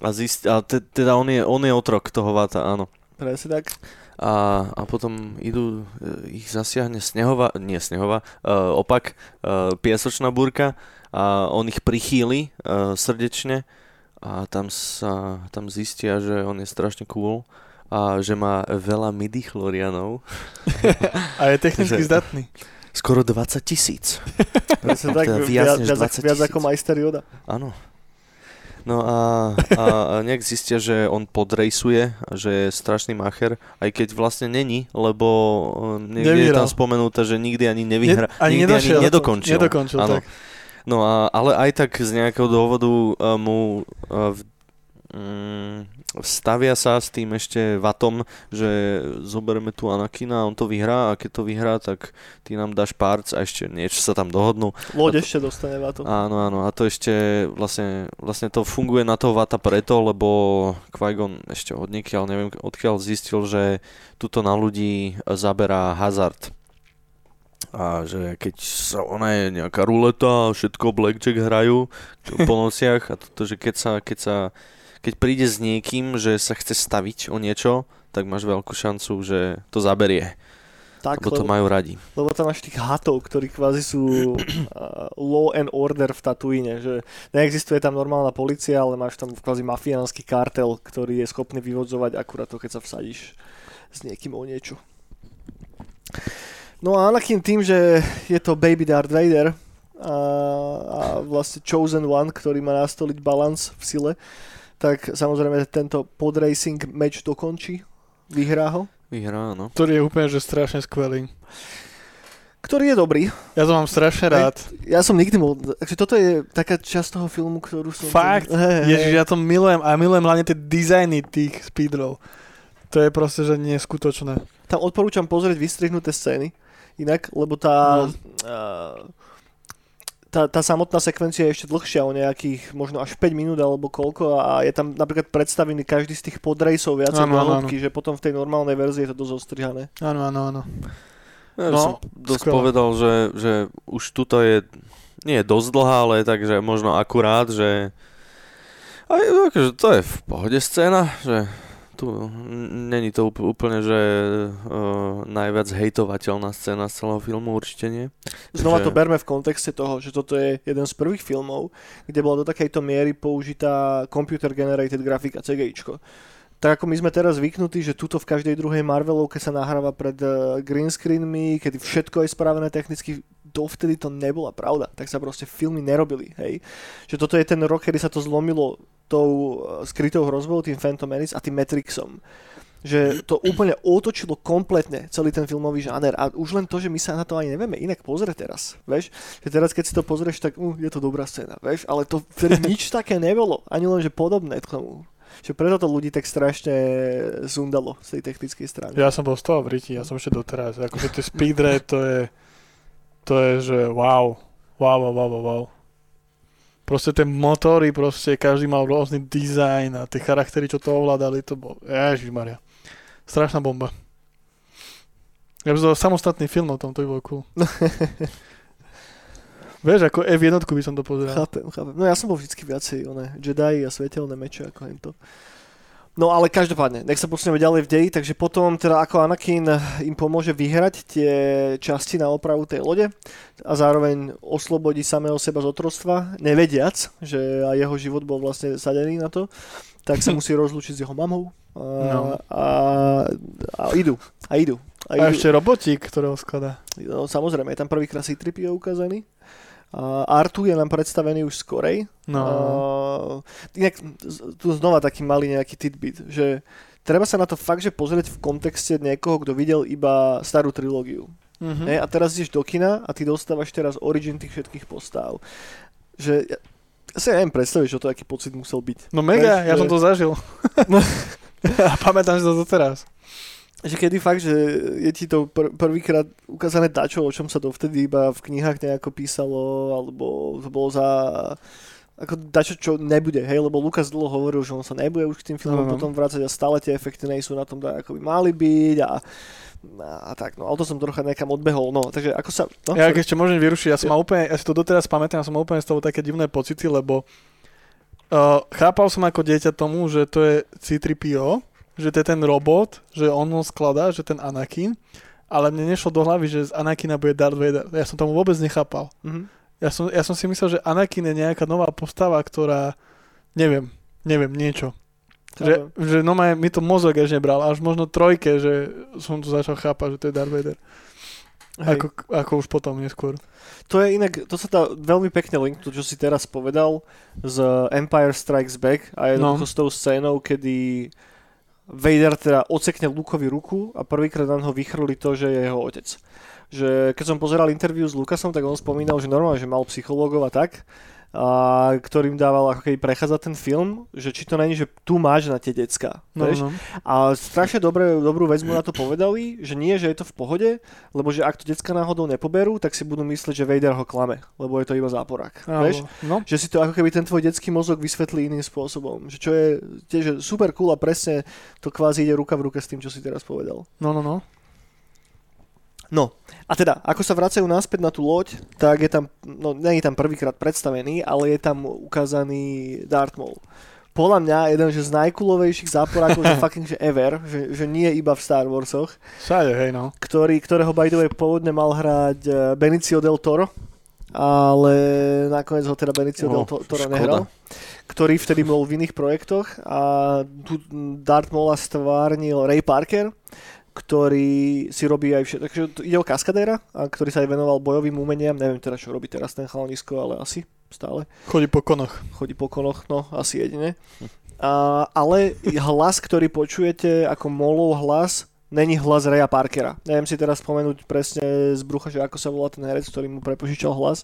a, zist, a te, teda on je, on je otrok toho Vata, áno. Presne tak. A, a potom idú, e, ich zasiahne snehová, nie snehová, uh, opak, uh, piesočná búrka a on ich prichýli uh, srdečne a tam sa tam zistia, že on je strašne cool a že má veľa midi chlorianov. A je technicky Že- zdatný. Skoro 20 tisíc. Presne tak. Teda Viac, viac viac, 20 viac tisíc. ako majster Yoda. Áno. No a, a, a nejak zistia, že on podrejsuje, že je strašný macher, aj keď vlastne není, lebo eh, niekde je tam Nevyhral. spomenuté, že nikdy ani nevyhra, Ne- ani nikdy nedošiel. ani nedokončil. Nedokončil, tak. No a, ale aj tak z nejakého dôvodu uh, mu uh, v, mm, stavia sa s tým ešte vatom, že zoberieme tu Anakina a on to vyhrá a keď to vyhrá, tak ty nám dáš parts a ešte niečo sa tam dohodnú. Loď ešte dostane Vato. Áno, áno, a to ešte vlastne, vlastne to funguje na toho Vata preto, lebo Qui-Gon ešte odniekiaľ, neviem odkiaľ zistil, že tuto na ľudí zaberá hazard. A že keď sa ona je nejaká ruleta a všetko blackjack hrajú po nociach a toto, že keď sa, keď sa keď príde s niekým, že sa chce staviť o niečo, tak máš veľkú šancu, že to zaberie. Tak, Lebo to lebo, majú radi. lebo tam máš tých hatov, ktorí kvázi sú uh, law and order v Tatooine, že neexistuje tam normálna policia, ale máš tam kvázi mafiánsky kartel, ktorý je schopný vyvodzovať akurát to, keď sa vsadíš s niekým o niečo. No a Anakin tým, že je to baby Darth Vader a, a vlastne chosen one, ktorý má nastoliť balans v sile, tak samozrejme tento podracing match dokončí, vyhrá ho. Vyhrá, no. Ktorý je úplne že strašne skvelý. ktorý je dobrý. Ja to mám strašne rád. Ja som nikdy bol, takže toto je taká časť toho filmu, ktorú som... Fakt? Hej. Ježiš, ja to milujem a milujem hlavne tie dizajny tých speedrov. To je proste, že neskutočné. Tam odporúčam pozrieť vystrihnuté scény, inak, lebo tá, No. uh, tá, tá samotná sekvencia je ešte dlhšia, o nejakých možno až 5 minút alebo koľko a je tam napríklad predstavený každý z tých podrejsov viacej Áno, do hĺbky, že potom v tej normálnej verzii je to dosť ostrihané. Áno, áno, áno. Ja No, no, som dosť skvelé. povedal, že, že už tuto je, nie je dosť dlhá, ale je tak, že možno akurát, že aj, akože to je v pohode scéna, že tu není to úpl- úplne, že uh, najviac hejtovateľná scéna z celého filmu, určite nie. Znova Takže- to berme v kontexte toho, že toto je jeden z prvých filmov, kde bola do takejto miery použitá computer generated grafika CGIčko. Tak ako my sme teraz zvyknutí, že tuto v každej druhej Marvelovke sa nahráva pred eh, green screenmi, kedy všetko je spravené technicky, dovtedy to nebola pravda. Tak sa proste filmy nerobili, hej. Že toto je ten rok, kedy sa to zlomilo tou eh, skrytou hrozbou, tým Phantom Menace a tým Matrixom že to úplne otočilo kompletne celý ten filmový žáner a už len to, že my sa na to ani nevieme inak pozrieť teraz, vieš, že teraz keď si to pozrieš, tak uh, je to dobrá scéna, vieš, ale to nič také nebolo, ani len, že podobné k tomu. Že preto to ľudí tak strašne zundalo z tej technickej strany. Ja som bol z toho v riti, ja som ešte doteraz. Akože tie speedre, to je, to je, že wow, wow, wow, wow, wow. Proste tie motory, proste každý mal rôzny dizajn a tie charaktery, čo to ovládali, to bol, ježišmaria. Strašná bomba. Ja by som samostatný film o tom, to by bol cool. Vieš, ako F1 by som to pozeral. Chápem, chápem. No ja som bol vždycky viacej, one, Jedi a svetelné meče ako hento. No ale každopádne, nech sa posunieme ďalej v deji, takže potom teda ako Anakin im pomôže vyhrať tie časti na opravu tej lode a zároveň oslobodí samého seba z otrostva, nevediac, že jeho život bol vlastne sadený na to, tak sa musí rozlúčiť s jeho mamou a, No. a, a idú, a idú. A A idú. ešte robotík, ktorého skladá. No, samozrejme, je tam prvýkrát c ukázaný. A Artu je nám predstavený už skorej. No, Uh, inak tu znova taký malý nejaký tidbit, že treba sa na to fakt, že pozrieť v kontexte niekoho, kto videl iba starú trilógiu. mhm. Ne? A teraz ideš do kina a ty dostávaš teraz origin tých všetkých postav. Že ja, ja si neviem predstaviť, čo to aký pocit musel byť. No mega, Vieš, ja že- som to zažil. No. a pamätám si to doteraz. Že kedy fakt, že je ti to pr- prvýkrát ukázané dačo, o čom sa dovtedy iba v knihách nejako písalo, alebo to bolo za ako dačo, čo nebude, hej, lebo Lukas dlho hovoril, že on sa nebude už k tým filmom Áno. potom vrácať a stále tie efekty nie sú na tom, ako by mali byť a, a tak, no, ale to som trocha nekam odbehol, no, takže ako sa, no, Ja ak ešte môžem vyrušiť, ja som mal úplne, ja si to doteraz pamätám, ja som mal úplne z toho také divné pocity, lebo uh, chápal som ako dieťa tomu, že to je C-3PO, že to je ten robot, že on ho skladá, že ten Anakin, ale mne nešlo do hlavy, že z Anakina bude Darth Vader. Ja som tomu vôbec nechápal. Mhm. Ja som, ja som si myslel, že Anakin je nejaká nová postava, ktorá, neviem, neviem, niečo. Že, že no ma, mi to mozog až nebral, až možno trojke, že som to začal chápať, že to je Darth Vader. Hej. Ako, ako už potom neskôr. To je inak, to sa dá veľmi pekne linknúť, čo si teraz povedal z Empire Strikes Back a jednoducho No. s tou scénou, kedy Vader teda ocekne Lukovi ruku a prvýkrát na ho vychrli to, že je jeho otec. Že keď som pozeral interviu s Lukasom, tak on spomínal, že normálne, že mal psychológov a tak, a ktorým dával ako keby prechádzať ten film, že či to není, že tu máš na tie decka. No, vieš? no. A strašne dobre, dobrú vec mu na to povedali, že nie, že je to v pohode, lebo že ak to decka náhodou nepoberú, tak si budú myslieť, že Vader ho klame, lebo je to iba záporák. Áno, Vieš? No, Že si to ako keby ten tvoj detský mozog vysvetlí iným spôsobom. Že čo je tiež super cool a presne to kvázi ide ruka v ruke s tým, čo si teraz povedal. no, no, no. No, a teda, ako sa vracajú naspäť na tú loď, tak je tam, no nie je tam prvýkrát predstavený, ale je tam ukázaný Darth Maul. Podľa mňa jeden že z najkulovejších záporákov, že fucking že ever, že, že nie iba v Star Warsoch, Všade, hej, no. ktorý, ktorého by the way pôvodne mal hrať eh, Benicio del Toro, ale nakoniec ho teda Benicio Oh, del To- Toro škoda. nehral, ktorý vtedy bol v iných projektoch a tu Darth Maula stvárnil Ray Parker, ktorý si robí aj všetko, takže ide o kaskadéra, a ktorý sa aj venoval bojovým umeniam, neviem teda čo robí teraz ten chalanisko, ale asi stále Chodí po konoch. chodí po konoch, no asi jedine. A, ale hlas, ktorý počujete ako molov hlas, není hlas Raya Parkera. Neviem si teraz spomenúť presne z brucha, že ako sa volá ten herec, ktorý mu prepožičal hlas.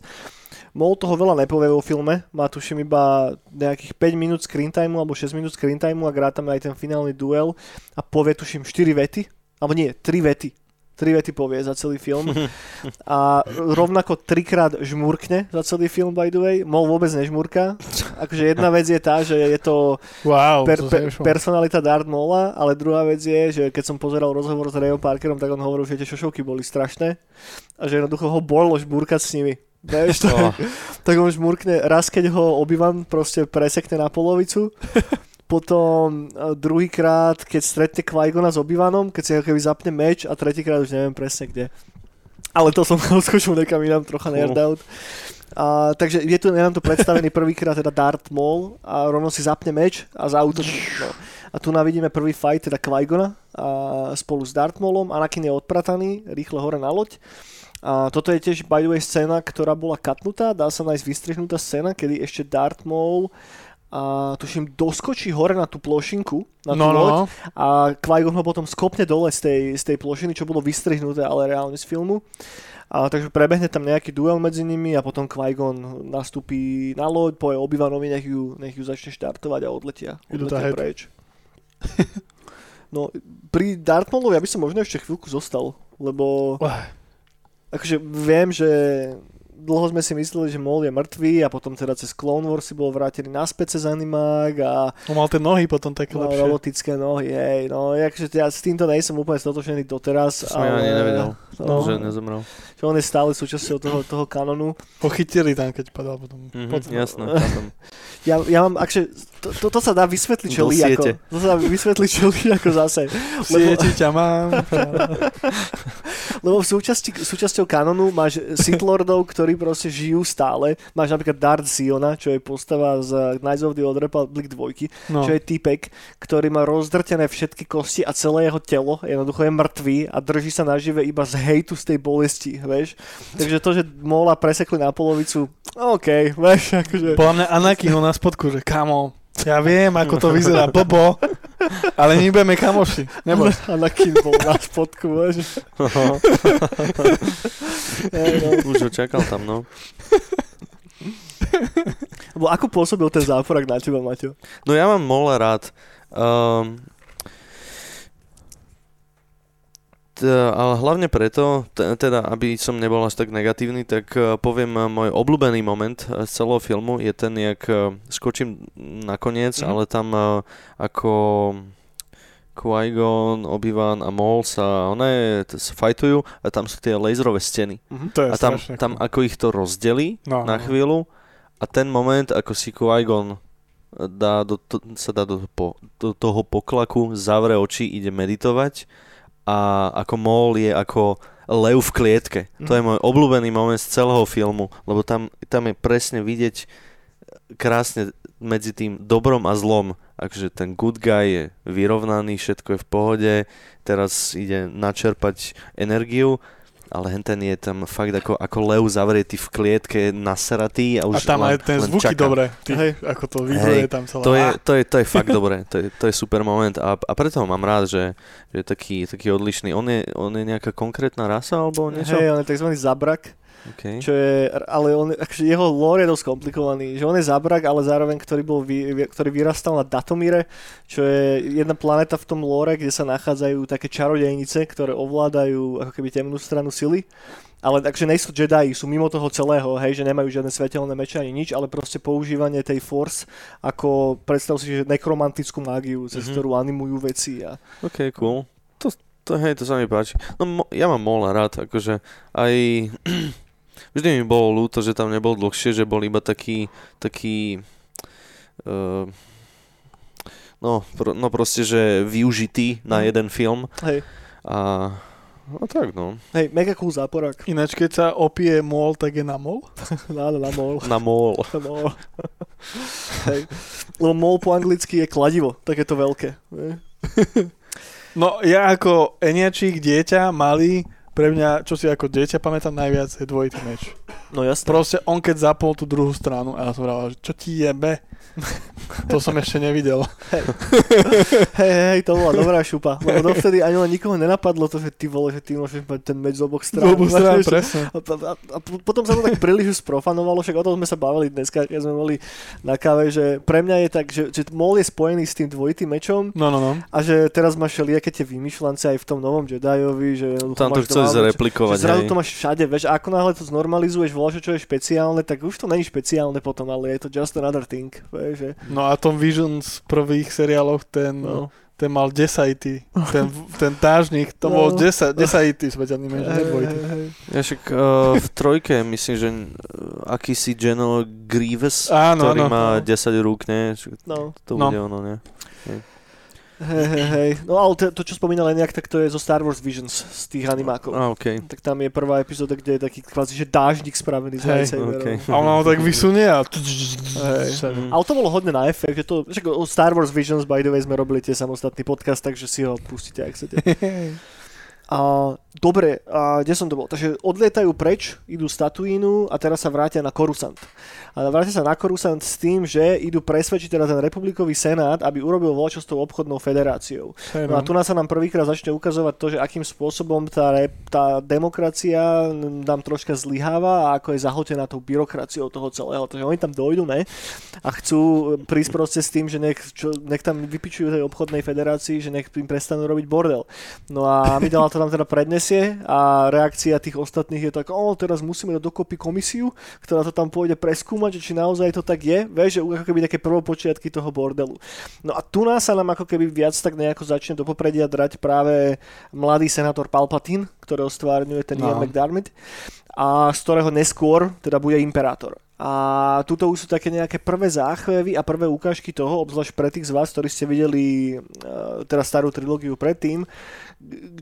Mol toho veľa nepovie vo filme, má tuším iba nejakých 5 minút screen time alebo 6 minút screen time a hrá tam aj ten finálny duel a povie tuším 4 vety, alebo nie, 3 vety tri vety povie za celý film a rovnako trikrát žmurkne za celý film by the way. Mol vôbec nežmurka. Akože jedna vec je tá, že je to Wow, per, to per, personalita Darth Maula, ale druhá vec je, že keď som pozeral rozhovor s Rayom Parkerom, tak on hovoril, že tie šošovky boli strašné a že jednoducho ho bolo žmurkať s nimi. Vieš, tak, Oh. tak on žmurkne raz, keď ho obývam, proste presekne na polovicu. Potom eh, druhýkrát, keď stretne Qui-Gona s Obi-Wanom, keď si ako keby zapne meč a tretíkrát už neviem presne kde. Ale to som odskočil nekam inám, trocha nerd out. A, takže je tu, nám tu predstavený prvýkrát teda Darth Maul a rovno si zapne meč a zautočí. No. A tu navidíme prvý fight teda a spolu s Darth Maulom. Anakin je odprataný, rýchle hore na loď. A toto je tiež by the way scéna, ktorá bola katnutá, dá sa nájsť vystrihnutá scéna, kedy ešte Darth Maul a tuším doskočí hore na tú plošinku, na tú No, loď no, a Qui-Gon ho potom skopne dole z tej, z tej plošiny, čo bolo vystrihnuté, ale reálne z filmu. A, takže prebehne tam nejaký duel medzi nimi a potom Qui-Gon nastúpi na loď, povie Obi-Wanovi, nech ju, nech ju začne štartovať a odletia, odletia preč. no, pri Darth Maulovi ja by som možno ešte chvíľku zostal, lebo akože viem, že dlho sme si mysleli, že Maul je mŕtvý a potom teda cez Clone Wars si bol vrátený naspäť cez animák a On mal tie nohy potom také No, lepšie. robotické nohy, hej, no, akože ja s týmto nejsem úplne stotočený doteraz, To som ja ani nevedel, no, že nezomrel. že on je stále súčasťou toho, toho kanonu. Pochytili tam, keď padal potom. Mhm, Pod- jasné. Ja, ja mám, akže, to, to, to sa dá vysvetliť Do čeli ako, to sa dá vysvetliť čeli ako zase, V lebo, ťa mám. lebo v súčasti, súčasťou kanonu máš Sith Lordov, ktorí proste žijú stále, máš napríklad Darth Siona, čo je postava z Knights of the Old Republic 2, No. čo je typek, ktorý má rozdrtené všetky kosti a celé jeho telo, jednoducho je mŕtvý a drží sa nažive iba z hejtu z tej bolesti, vieš. Takže to, že Mola presekli na polovicu, OK, vieš, akože... Podľa mňa Anakin ho na spodku, že kamo, ja viem, ako to vyzerá, blbo, ale my budeme kamoši. Neboj. Anakin bol na spodku, vieš. No. Už ho čakal tam, no. Lebo ako pôsobil ten záporak na teba, Maťo? No ja mám Mola rád. Um, ale hlavne preto, teda aby som nebol až tak negatívny, tak uh, poviem môj obľúbený moment uh, z celého filmu je ten, jak uh, skočím nakoniec, Mhm. ale tam ako Qui-Gon, Obi-Wan a Maul sa, one sa fajtujú a tam sú tie laserové steny. To je A tam, tam ako ich to rozdelí, no, na no. chvíľu a ten moment, ako si Qui-Gon dá do, to, sa dá do, po, do toho poklaku, zavre oči, ide meditovať a ako Maul je ako lev v klietke. To je môj obľúbený moment z celého filmu, lebo tam, tam je presne vidieť krásne medzi tým dobrom a zlom. Akože ten good guy je vyrovnaný, všetko je v pohode, teraz ide načerpať energiu, ale hen ten je tam fakt ako, ako lev zavretý v klietke, naseratý a A už tam len, aj ten zvuky čaká. dobre. Ty, Hej. ako to vibruje Hej, tam celé. To je, to, je, to je fakt dobré, to je, to je super moment a, a preto ho mám rád, že, že je taký, taký odlišný. On je, on je nejaká konkrétna rasa alebo niečo? Hej, on je tzv. zabrak, Okay. čo je, ale on, akože jeho lore je dosť komplikovaný, že on je zabrak, ale zároveň, ktorý, bol vy, ktorý vyrastal na Datomíre, čo je jedna planéta v tom lore, kde sa nachádzajú také čarodejnice, ktoré ovládajú ako keby temnú stranu sily. Ale takže nejsú Jedi, sú mimo toho celého, hej, že nemajú žiadne svetelné meče ani nič, ale proste používanie tej Force ako, predstav si, že nekromantickú mágiu, cez Mhm. ktorú animujú veci a OK, cool. To, to, hej, to sa mi páči. No mo, ja mám Mola rád, akože aj... Vždy mi bolo ľúto, že tam nebol dlhšie, že bol iba taký, taký... Uh, no, pro, no proste, že využitý na Mhm. jeden film hej, a... No tak no, hej, mega cool záporak. Ináč, keď sa opije mol, tak je na mol. Na, na, na mol. na mol. No. Hej. Lebo mol po anglicky je kladivo, takéto veľké. Ne? No ja ako Eniačík, dieťa, malý, pre mňa, čo si ako dieťa pamätám najviac, je dvojitý meč. No jasné. Proste on keď zapol tú druhú stranu a ja som vraval, že čo ti jebe? to som ešte nevidel. Hej, hej, to bola dobrá šupa. Lebo dovtedy ani len nikoho nenapadlo to, že ty vole, že ty môžeš mať ten meč z oboch strán. Z oboch strán, presne. A, a, a potom sa to tak príliš sprofanovalo, však o tom sme sa bavili dneska, keď sme boli na káve, že pre mňa je tak, že, že MOL je spojený s tým dvojitým mečom No, no, no. a že teraz máš všelijaké tie vymýšľance aj v tom novom Jediovi, že Tam to máš doma- zreplikovať, že zrazu hej. to máš všade, vieš, a ako náhle to znormalizuješ, voláš, čo je špeciálne, tak už to není špeciálne potom, ale je to just another thing, vieš, že, No a tom Visions v prvých seriáloch, ten, no. ten mal 10 IT. Ten, ten tážnik, to No. bol 10, 10 IT smrteľný meč, Hej, ne dvojitý. hej, hej. Ja však uh, v trojke myslím, že uh, akýsi General Grievous, Áno, ktorý áno. má No. 10 rúk, ne? Čiže No, To No. bude ono, ne? Hej, hej, hej. No ale to, to, čo spomínal Eniak, tak to je zo Star Wars Visions, z tých animákov. A, OK. Tak tam je prvá epizóda, kde je taký kvázi, že dážnik spravený z Hej, okej. A on ho tak vysunie a... Hej. Mm. Ale to bolo hodne na efekt, že to, však o Star Wars Visions by the way sme robili tie samostatný podcast, takže si ho pustíte, ak chcete. A, dobre, a kde som to bol? Takže odlietajú preč, idú z Tatooinu a teraz sa vrátia na Coruscant. A vrátia sa na Coruscant s tým, že idú presvedčiť teda ten republikový senát, aby urobil voľačo s tou obchodnou federáciou. No a tu nás sa nám prvýkrát začne ukazovať to, že akým spôsobom tá, re- tá demokracia nám troška zlyháva a ako je zahltená tou byrokraciou toho celého. Takže oni tam dojdú, ne? A chcú prísť proste s tým, že nech, čo, nech tam vypičujú tej obchodnej federácii, že nech im prestanú robiť bordel. No a dala to tam teda prednesie a reakcia tých ostatných je tak, o, teraz musíme dať dokopy komisiu, ktorá to tam pôjde preskúmať, či naozaj to tak je, vieš, že ako keby také prvopočiatky toho bordelu. No a tu nás sa nám ako keby viac tak nejako začne do popredia drať práve mladý senátor Palpatine, ktorého stvárňuje ten No. Ian McDermott a z ktorého neskôr teda bude imperátor. A tuto už sú také nejaké prvé záchvevy a prvé ukážky toho, obzvlášť pre tých z vás, ktorí ste videli uh, teda starú trilógiu predtým,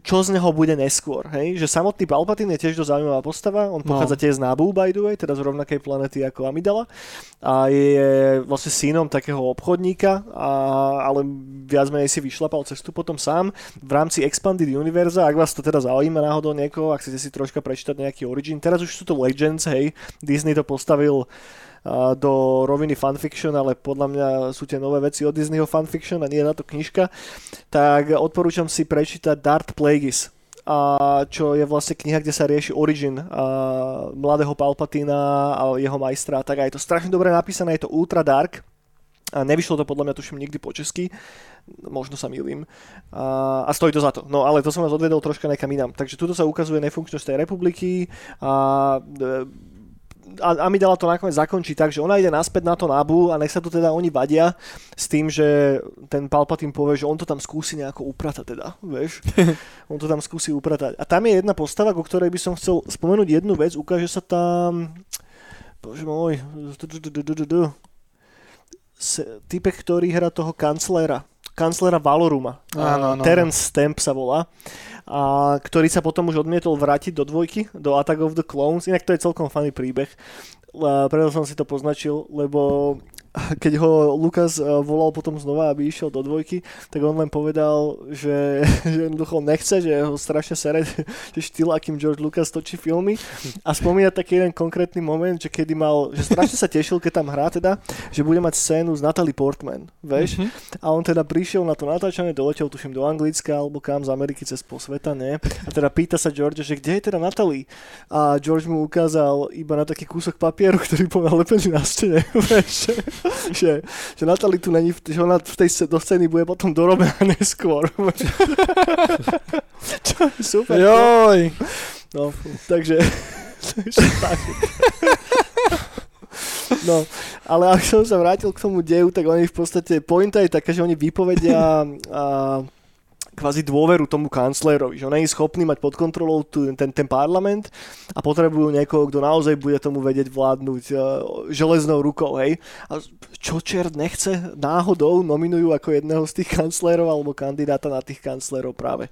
čo z neho bude neskôr. Hej? Že samotný Palpatine je tiež dosť zaujímavá postava, on No. pochádza tiež z Nabu, by the way, teda z rovnakej planety ako Amidala a je vlastne synom takého obchodníka, a, ale viac menej si vyšlapal cestu potom sám v rámci Expanded Univerza, ak vás to teda zaujíma náhodou niekoho, ak chcete si troška prečítať nejaký origin, teraz už sú to Legends, hej, Disney to postavil do roviny fanfiction, ale podľa mňa sú tie nové veci od Disneyho fanfiction a nie je na to knižka, tak odporúčam si prečítať Darth Plagueis, a čo je vlastne kniha, kde sa rieši origin a mladého Palpatina a jeho majstra. Tak a je to strašne dobre napísané, je to ultra dark. A nevyšlo to podľa mňa tuším nikdy po česky. Možno sa milím. A, a stojí to za to. No ale to som vás odvedol troška nekam inám. Takže tuto sa ukazuje nefunkčnosť tej republiky a e, a Amidala to nakoniec zakončí tak, že ona ide naspäť na to Nabu a nech sa tu teda oni vadia s tým, že ten Palpatine povie, že on to tam skúsi nejako upratať teda, vieš. on to tam skúsi upratať. A tam je jedna postava, ku ktorej by som chcel spomenúť jednu vec, ukáže sa tam bože môj typek, ktorý hrá toho kanclera kanclera Valoruma. Áno, áno, Terence Stamp sa volá. A, ktorý sa potom už odmietol vrátiť do dvojky, do Attack of the Clones. Inak to je celkom funny príbeh. Preto som si to poznačil, lebo keď ho Lukas eh, volal potom znova, aby išiel do dvojky, tak on len povedal, že, že jednoducho nechce, že ho strašne sere, že štýl, akým George Lucas točí filmy. A spomína taký jeden konkrétny moment, že kedy mal, že strašne sa tešil, keď tam hrá teda, že bude mať scénu s Natalie Portman, vieš? Mhm. A on teda prišiel na to natáčanie, doletel tuším do Anglicka alebo kam z Ameriky cez po sveta, ne? A teda pýta sa George, že kde je teda Natalie? A George mu ukázal iba na taký kúsok papieru, ktorý bol nalepený na stene, vieš? že, že Natalie tu není, že ona v tej do scény bude potom dorobená neskôr. Čo super. Joj. No, takže... takže tak. No, ale ak som sa vrátil k tomu deju, tak oni v podstate, pointa je taká, že oni vypovedia a, kvázi dôveru tomu kanclérovi, že on je schopný mať pod kontrolou tu, ten, ten parlament a potrebujú niekoho, kto naozaj bude tomu vedieť vládnuť uh, železnou rukou, hej. A čo čert nechce, náhodou nominujú ako jedného z tých kanclérov alebo kandidáta na tých kanclérov práve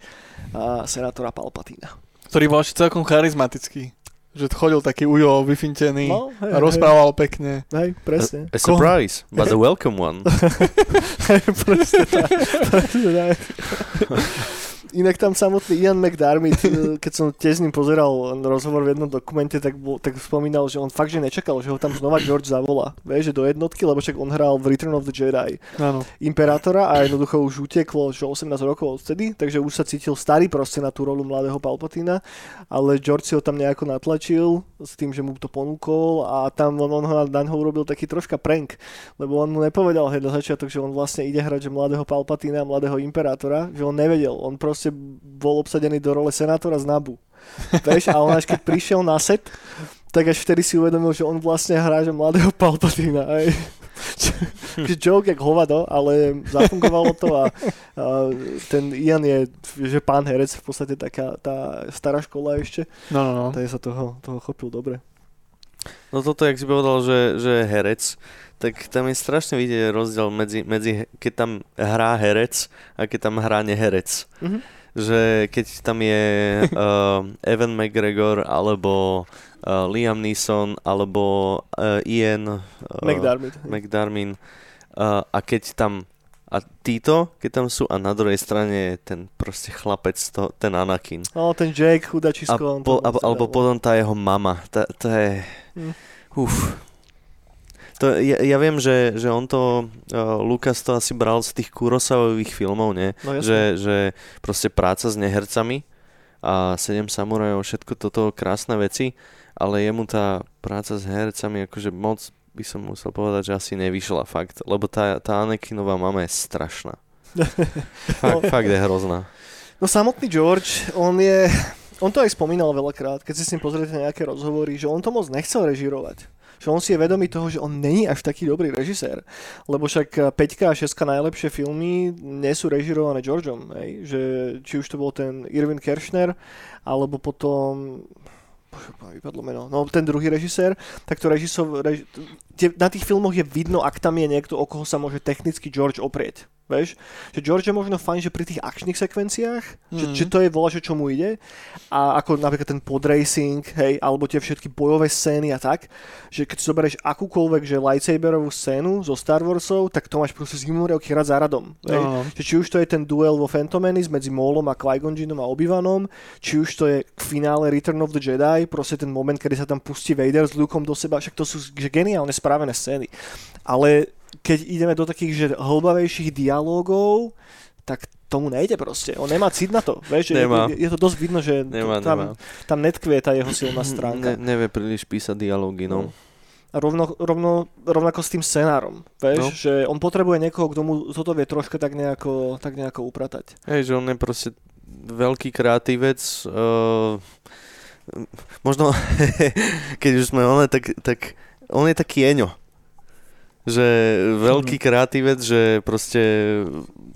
uh, senátora Palpatína. Ktorý bol celkom charizmatický. Že chodil taký ujo, vyfintený No, hej, a rozprával pekne. Hej, presne. A surprise, but a welcome one. presne tak. Presne tak. Inak tam samotný Ian McDermott, eh, keď som tiež s ním pozeral rozhovor v jednom dokumente, tak, bol, tak spomínal, že on fakt, že nečakal, že ho tam znova George zavolá. Vieš, že do jednotky, lebo však on hral v Return of the Jedi Áno. Imperátora a jednoducho už uteklo, že 18 rokov odtedy, takže už sa cítil starý proste na tú rolu mladého Palpatina, ale George si ho tam nejako natlačil s tým, že mu to ponúkol a tam on, on ho na ho urobil taký troška prank, lebo on mu nepovedal hneď na začiatok, že on vlastne ide hrať že mladého Palpatina mladého Imperátora, že on nevedel, on proste bol obsadený do role senátora z Nabu. Vieš, a on až keď prišiel na set, tak až vtedy si uvedomil, že on vlastne hrá že mladého Palpatina. Aj. Joke jak hovado, ale zafungovalo to a, a ten Ian je, že pán herec, v podstate taká tá stará škola ešte, No, no, no. tak sa toho, toho chopil dobre. No toto, jak si povedal, že, že je herec, tak tam je strašne vidieť rozdiel medzi, medzi, keď tam hrá herec a keď tam hrá neherec. Mhm. Že keď tam je uh, Evan McGregor alebo uh, Liam Neeson alebo uh, Ian uh, McDermott. McDarmin uh, a keď tam a títo, keď tam sú a na druhej strane je ten proste chlapec, to, ten Anakin. No, ten Jake, A chudačisko. on po, a, alebo potom tá jeho mama. Tá, to je... Hm. Uf. To, ja, ja viem, že, že on to, uh, Lukas to asi bral z tých Kurosawových filmov, nie? No jasne. že, že proste práca s nehercami a sedem samurajov, všetko toto krásne veci, ale jemu tá práca s hercami akože moc by som musel povedať, že asi nevyšla fakt, lebo tá, tá Anakinová mama je strašná. fakt, fakt je hrozná. No samotný George, on je, on to aj spomínal veľakrát, keď si s ním pozriete nejaké rozhovory, že on to moc nechcel režirovať. Že on si je vedomý toho, že on není až taký dobrý režisér. Lebo však 5 a 6 najlepšie filmy nie sú režirované Georgeom. Hej? Že, či už to bol ten Irvin Kershner, alebo potom Bože, vypadlo meno. No ten druhý režisér, tak to režisov, rež, tie, na tých filmoch je vidno, ak tam je niekto, o koho sa môže technicky George oprieť. Vieš? Že George je možno fajn, že pri tých akčných sekvenciách, mm. že, Mhm. že to je voľa, že čo mu ide. A ako napríklad ten podracing, hej, alebo tie všetky bojové scény a tak, že keď si zoberieš akúkoľvek, že lightsaberovú scénu zo Star Warsov, tak to máš proste z Gimuriovky rad za radom. Hej? No. Že či už to je ten duel vo Phantom Menace medzi Maulom a Jinnom a Obi-Wanom, či už to je v finále Return of the Jedi, proste ten moment, kedy sa tam pustí Vader s Lukeom do seba, však to sú že geniálne správené scény. Ale keď ideme do takých že hlbavejších dialógov, tak tomu nejde proste. On nemá cit na to. Vieš, Nemá. Je, je, to dosť vidno, že Nemá, tam, nemá. tam netkvie tá jeho silná stránka. Ne, nevie príliš písať dialógy, no. A rovno, rovno, rovnako s tým scenárom. Vieš, No. že on potrebuje niekoho, kto mu toto vie troška tak nejako, tak nejako upratať. Hej, že on je proste veľký kreatívec. Uh, možno, keď už sme one, tak, tak on je taký Eňo. Že veľký Mhm. kreatívec, že proste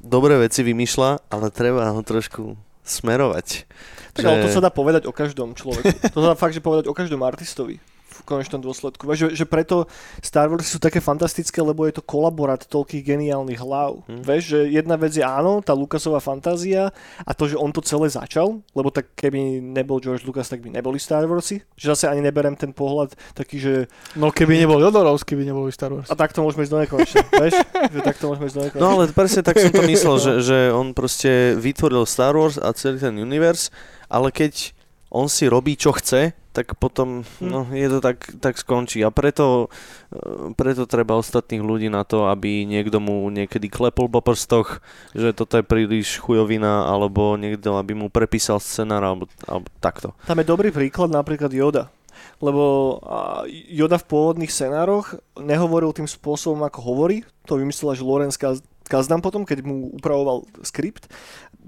dobré veci vymýšľa, ale treba ho trošku smerovať. Tak ale to sa dá povedať o každom človeku. To sa dá fakt, že povedať o každom artistovi v konečnom dôsledku. Vieš, že, že preto Star Wars sú také fantastické, lebo je to kolaborát toľkých geniálnych hlav. Hm. Vieš, že jedna vec je áno, tá Lucasová fantázia a to, že on to celé začal, lebo tak keby nebol George Lucas, tak by neboli Star Warsy. Že zase ani neberem ten pohľad taký, že No keby nebol Jodorovský, by neboli Star Wars. a takto môžeme ísť do nekonečna. vieš, že takto môžeme ísť do nekonečna. No ale presne tak som to myslel, že, že on proste vytvoril Star Wars a celý ten univerz, ale keď on si robí, čo chce, tak potom Hm. no, je to tak, tak skončí. A preto, eh, preto treba ostatných ľudí na to, aby niekto mu niekedy klepol po prstoch, že toto je príliš chujovina, alebo niekto, aby mu prepísal scenár, alebo, alebo takto. Tam je dobrý príklad napríklad Yoda. Lebo a, Yoda v pôvodných scenároch nehovoril tým spôsobom, ako hovorí. To vymyslela, že Lorenz Kaz- Kazdan potom, keď mu upravoval skript.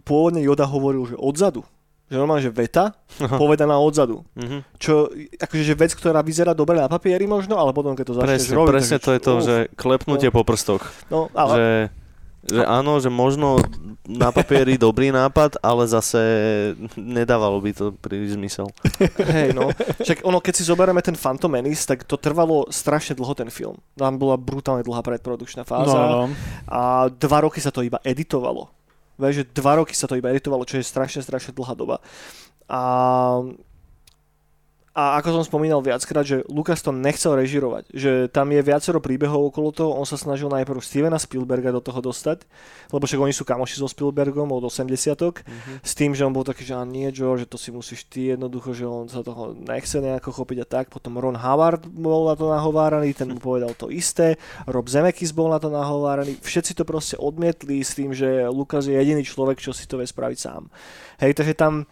Pôvodne Yoda hovoril, že odzadu. Že normálne, že veta povedaná odzadu. Mhm. Čo, akože že vec, ktorá vyzerá dobre na papieri možno, ale potom, keď to začneš Presne, robiť... presne to je to, uf, že klepnutie po prstoch. No, ale, Že, že áno, že možno na papieri dobrý nápad, ale zase nedávalo by to príliš zmysel. Hej, no. Však ono, keď si zoberieme ten Phantom Menace, tak to trvalo strašne dlho ten film. Tam bola brutálne dlhá predprodukčná No, fáza. no. a dva roky sa to iba editovalo. Vieš, že dva roky sa to iba editovalo, čo je strašne, strašne dlhá doba. A, a ako som spomínal viackrát, že Lucas to nechcel režirovať, že tam je viacero príbehov okolo toho, on sa snažil najprv Stevena Spielberga do toho dostať, lebo však oni sú kamoši so Spielbergom od 80 mm-hmm. s tým, že on bol taký, že nie Joe, že to si musíš ty jednoducho, že on sa toho nechce nejako chopiť a tak. Potom Ron Howard bol na to nahováraný, ten mu povedal to isté, Rob Zemeckis bol na to nahováraný, všetci to proste odmietli s tým, že Lucas je jediný človek, čo si to vie spraviť sám. Hej, takže tam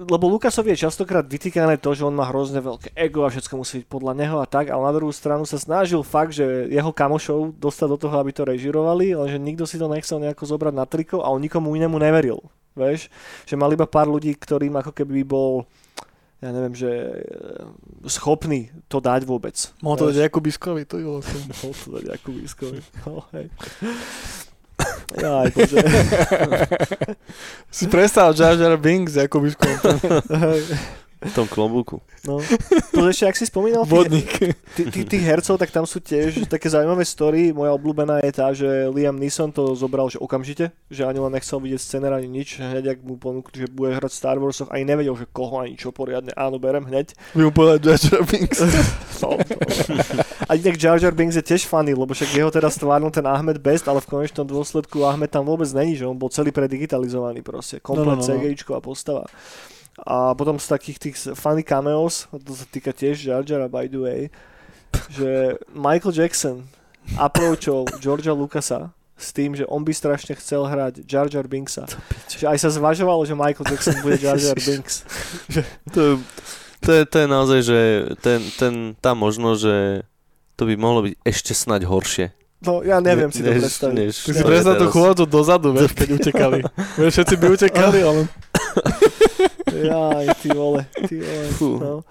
lebo Lukasovi je častokrát vytýkané to, že on má hrozne veľké ego a všetko musí byť podľa neho a tak, ale na druhú stranu sa snažil fakt, že jeho kamošov dostať do toho, aby to režirovali, ale že nikto si to nechcel nejako zobrať na triko a on nikomu inému neveril. Vieš? Že mal iba pár ľudí, ktorým ako keby bol ja neviem, že e, schopný to dať vôbec. Mohol to dať Jakubiskovi, to je Mohol to dať Jakubiskovi, no, hej. Jaj, bože. si predstav Jar Jar Binks, ako by v tom klobúku. No. To ešte, ak si spomínal tých, tých, tých hercov, tak tam sú tiež také zaujímavé story. Moja obľúbená je tá, že Liam Neeson to zobral že okamžite, že ani len nechcel vidieť scenár ani nič. Hneď, ak mu ponúkli, že bude hrať Star Wars, ani nevedel, že koho ani čo poriadne. Áno, berem hneď. Vy mu povedať Jar Jar Binks. no, no. A inak Jar Jar Binks je tiež funny, lebo však jeho teraz stvárnil ten Ahmed Best, ale v konečnom dôsledku Ahmed tam vôbec není, že on bol celý predigitalizovaný proste. Komplet no, no, no, no. a postava. A potom z takých tých funny cameos, to sa týka tiež Jar Jara by the way, že Michael Jackson approachol Georgia Lucasa s tým, že on by strašne chcel hrať Jar Jar Binksa. Že aj sa zvažovalo, že Michael Jackson bude Jar Jar Binks. to, to, je, to je naozaj, že ten, ten, tá možnosť, že to by mohlo byť ešte snať horšie. No, ja neviem ne, si to predstaviť. Než, Ty si predstav tú chôdzu dozadu, vieš, keď utekali. vieš, všetci by utekali, ale... Jaj, ty vole, ty vole. No.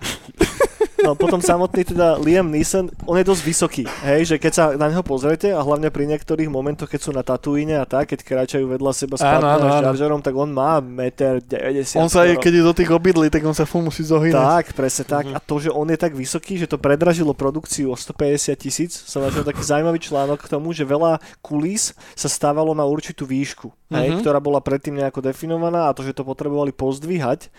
No potom samotný teda Liam Neeson, on je dosť vysoký, hej, že keď sa na neho pozrete a hlavne pri niektorých momentoch, keď sú na Tatooine a tak, keď kráčajú vedľa seba s Jar tak on má 1,90 m. On sa aj, keď je do tých obydlí, tak on sa fú musí zohynať. Tak, presne tak. Mm-hmm. A to, že on je tak vysoký, že to predražilo produkciu o 150 tisíc, som našiel taký zaujímavý článok k tomu, že veľa kulís sa stávalo na určitú výšku, mm-hmm. hej, mhm. ktorá bola predtým nejako definovaná a to, že to potrebovali pozdvíhať,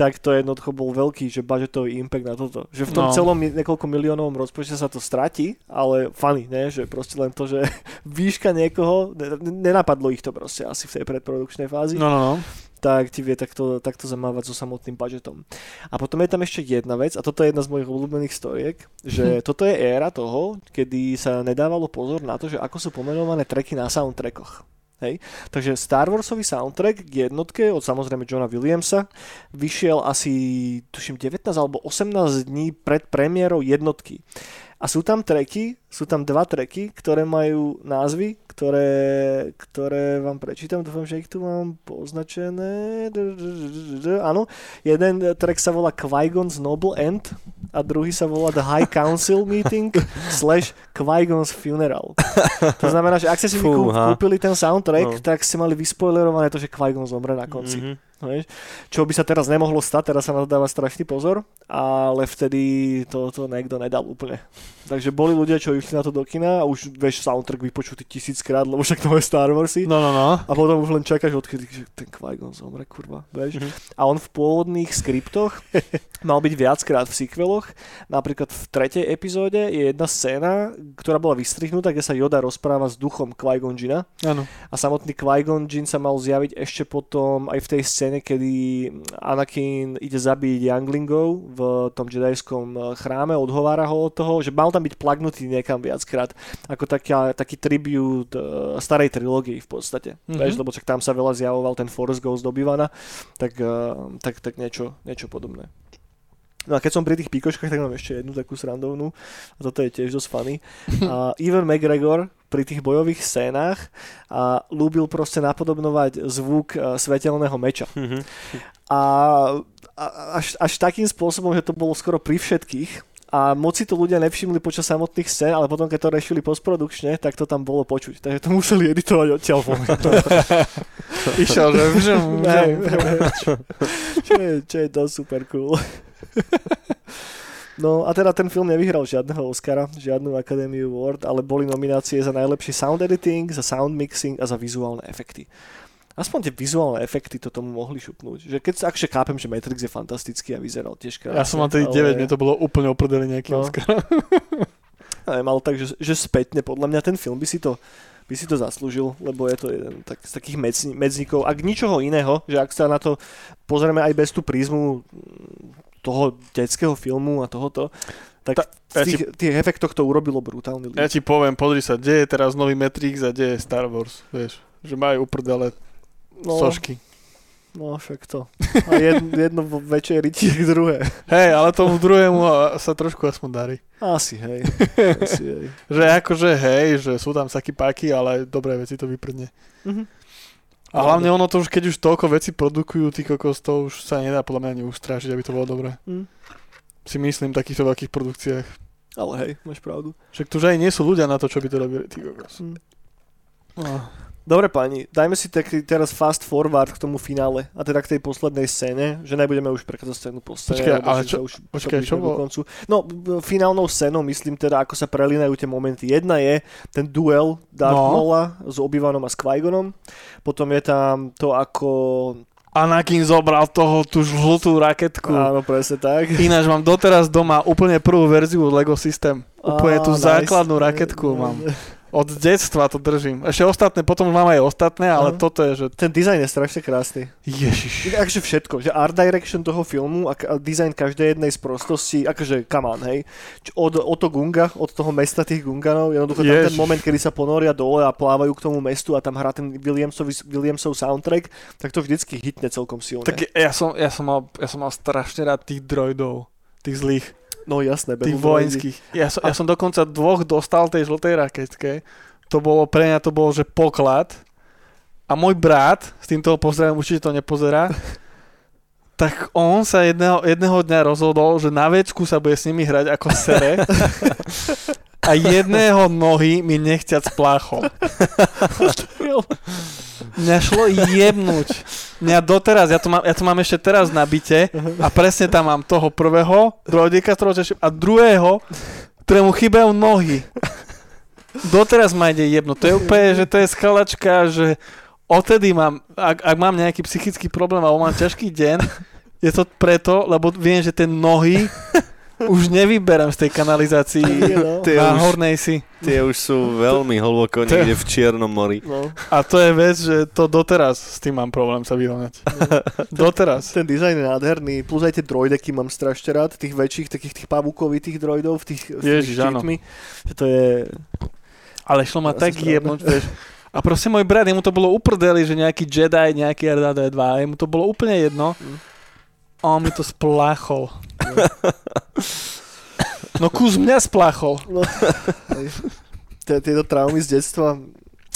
tak to jednoducho bol veľký, že budgetový impact na toto. Že v tom no. celom niekoľko miliónovom rozpočte sa to stratí, ale funny, ne? že proste len to, že výška niekoho, nenapadlo ich to proste asi v tej predprodukčnej fázi. No, no, no tak ti vie takto, takto zamávať so samotným budžetom. A potom je tam ešte jedna vec, a toto je jedna z mojich obľúbených storiek, že hm. toto je éra toho, kedy sa nedávalo pozor na to, že ako sú pomenované treky na soundtrackoch. Hej? Takže Star Warsový soundtrack k jednotke od samozrejme Johna Williamsa vyšiel asi tuším 19 alebo 18 dní pred premiérou jednotky. A sú tam treky, sú tam dva treky, ktoré majú názvy, ktoré, ktoré vám prečítam, dúfam, že ich tu mám poznačené. Áno, jeden track sa volá Qui-Gon's Noble End a druhý sa volá The High Council Meeting slash Qui-Gon's Funeral. To znamená, že ak ste si Fú, kúpili ten soundtrack, no. tak ste mali vyspoilerované to, že Qui-Gon zomre na konci. Mm-hmm. Čo by sa teraz nemohlo stať, teraz sa na to dáva strašný pozor, ale vtedy to, to niekto nedal úplne. Takže boli ľudia, čo išli na to do kina a už vieš soundtrack vypočutý tisíckrát, lebo však to je Star Warsy. No, no, no. A potom už len čakáš, odkedy že ten Qui-Gon zomre, kurva, vieš. Mm-hmm. A on v pôvodných skriptoch mal byť viackrát v sequeloch. Napríklad v tretej epizóde je jedna scéna, ktorá bola vystrihnutá, kde sa Yoda rozpráva s duchom Jina. Áno. A samotný Jin sa mal zjaviť ešte potom aj v tej scéne scéne, kedy Anakin ide zabiť Younglingov v tom jedajskom eh, chráme, odhovára ho od toho, že mal tam byť plagnutý niekam viackrát, ako taká, taký tribut uh, starej trilógii v podstate. Mm-hmm. Veš, lebo čak tam sa veľa zjavoval ten Force Ghost do tak, uh, tak, tak niečo, niečo podobné. No a keď som pri tých píkoškách, tak mám ešte jednu takú srandovnú a toto je tiež dosť funny. A Ivan McGregor pri tých bojových scénách a lúbil proste napodobnovať zvuk e, svetelného meča. Mm-hmm. A, a až, až takým spôsobom, že to bolo skoro pri všetkých, a moc si to ľudia nevšimli počas samotných scén, ale potom, keď to rešili postprodukčne, tak to tam bolo počuť. Takže to museli editovať odtiaľ von. Išiel, že čo, je, čo je to super cool. No a teda ten film nevyhral žiadneho Oscara, žiadnu Academy Award, ale boli nominácie za najlepší sound editing, za sound mixing a za vizuálne efekty. Aspoň tie vizuálne efekty to tomu mohli šupnúť. Že keď akže chápem, že Matrix je fantastický a vyzeral tiež krásne. Ja som mal tedy 9, mne to bolo úplne oprdeli nejaký No. Oscar. Ale mal tak, že, že spätne, podľa mňa ten film by si to by si to zaslúžil, lebo je to jeden tak, z takých medzníkov. Ak ničoho iného, že ak sa na to pozrieme aj bez tú prízmu toho detského filmu a tohoto, tak Ta- ja tých, tých efektoch to urobilo brutálny Ja ľud. ti poviem, pozri sa, kde je teraz nový Matrix a kde je Star Wars, vieš. Že majú uprdele No, sošky. no však to. A jedno, jedno riti, jak druhé. Hej, ale tomu druhému sa trošku aspoň darí. Asi, hej. Asi, hej. Že akože hej, že sú tam takí páky, ale dobré veci to vyprdne. Mhm. A hlavne ono to už, keď už toľko veci produkujú, ty kokos, to už sa nedá podľa mňa ani ustrážiť, aby to bolo dobré. Mm. Si myslím v takýchto veľkých produkciách. Ale hej, máš pravdu. Však tu že aj nie sú ľudia na to, čo by to robili, ty kokos. Mm. No. Dobre páni, dajme si taký teraz fast forward k tomu finále a teda k tej poslednej scéne, že nebudeme už prechádzať scénu po scéne. Počkaj, ale že čo- už počkaj, čo bolo? koncu. No, finálnou scénou myslím teda, ako sa prelínajú tie momenty. Jedna je ten duel Darth No. Maula s Obi-Wanom a s Qui-Gonom. Potom je tam to, ako... Anakin zobral toho tú žltú raketku. Áno, presne tak. Ináč mám doteraz doma úplne prvú verziu Lego System. Úplne tú Á, nice. základnú raketku mám. Od detstva to držím. Ešte ostatné, potom mám aj ostatné, ale Aha. toto je, že... Ten dizajn je strašne krásny. Ježiš. Akože všetko, že art direction toho filmu a, a design každej jednej z prostosti, akože come on, hej. Od, od to Gunga, od toho mesta tých Gunganov, jednoducho tam ten moment, kedy sa ponoria dole a plávajú k tomu mestu a tam hrá ten Williamsov, Williamsov soundtrack, tak to vždycky hitne celkom silne. Tak ja som, ja, som mal, ja som mal strašne rád tých droidov. Tých zlých. No jasné, Tých vojenských. Ja som, ja som dokonca dvoch dostal tej žltej raketke. To bolo, pre mňa to bolo, že poklad. A môj brat, s týmto pozdravím, určite to nepozerá, tak on sa jedného, jedného dňa rozhodol, že na vecku sa bude s nimi hrať ako sere. A jedného nohy mi nechťať spláchol. Mňa šlo jebnúť. Mňa doteraz, ja to, mám, ja to mám ešte teraz na byte a presne tam mám toho prvého, teším, a druhého, ktorému chýbajú nohy. Doteraz ma ide jebnúť. To je úplne, že to je skalačka, že odtedy mám, ak, ak mám nejaký psychický problém alebo mám ťažký deň, je to preto, lebo viem, že tie nohy už nevyberám z tej kanalizácii no. Tie na už- hornej si. Tie už sú veľmi hlboko niekde v Čiernom mori. No, A to je vec, že to doteraz s tým mám problém sa vyrovnať. Doteraz. ten dizajn je nádherný, plus aj tie droideky mám strašne rád, tých väčších, takých tých pavúkovitých droidov v tých, tých Ježiš, áno. štítmi. Že to je... Ale šlo ma Ja tak jebnúť, vieš. A proste môj brat, jemu to bolo uprdeli, že nejaký Jedi, nejaký R2D2, jemu to bolo úplne jedno. Mm. A on mi to spláchol. No kus mňa spláchol. No, Tieto traumy z detstva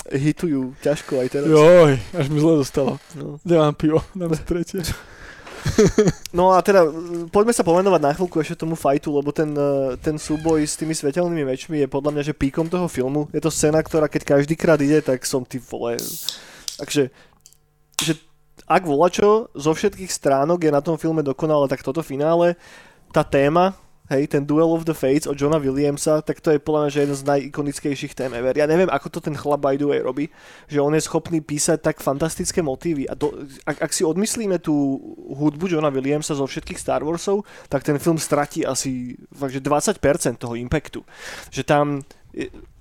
hitujú ťažko aj teraz. Joj, až mi zle dostalo. No. Mám pivo? Dám si tretie. no a teda, poďme sa pomenovať na chvíľku ešte tomu fajtu, lebo ten, eh, ten súboj s tými svetelnými mečmi je podľa mňa, že píkom toho filmu. Je to scéna, ktorá keď každý krát ide, tak som ty vole... Takže, že ak volačo zo všetkých stránok je na tom filme dokonale, tak toto finále, tá téma, hej, ten Duel of the Fates od Johna Williamsa, tak to je podľa mňa že jeden z najikonickejších tém ever. Ja neviem, ako to ten chlap by the way robí, že on je schopný písať tak fantastické motívy a do, ak, ak si odmyslíme tú hudbu Johna Williamsa zo všetkých Star Warsov, tak ten film stratí asi fakt, že 20% toho impactu. Že tam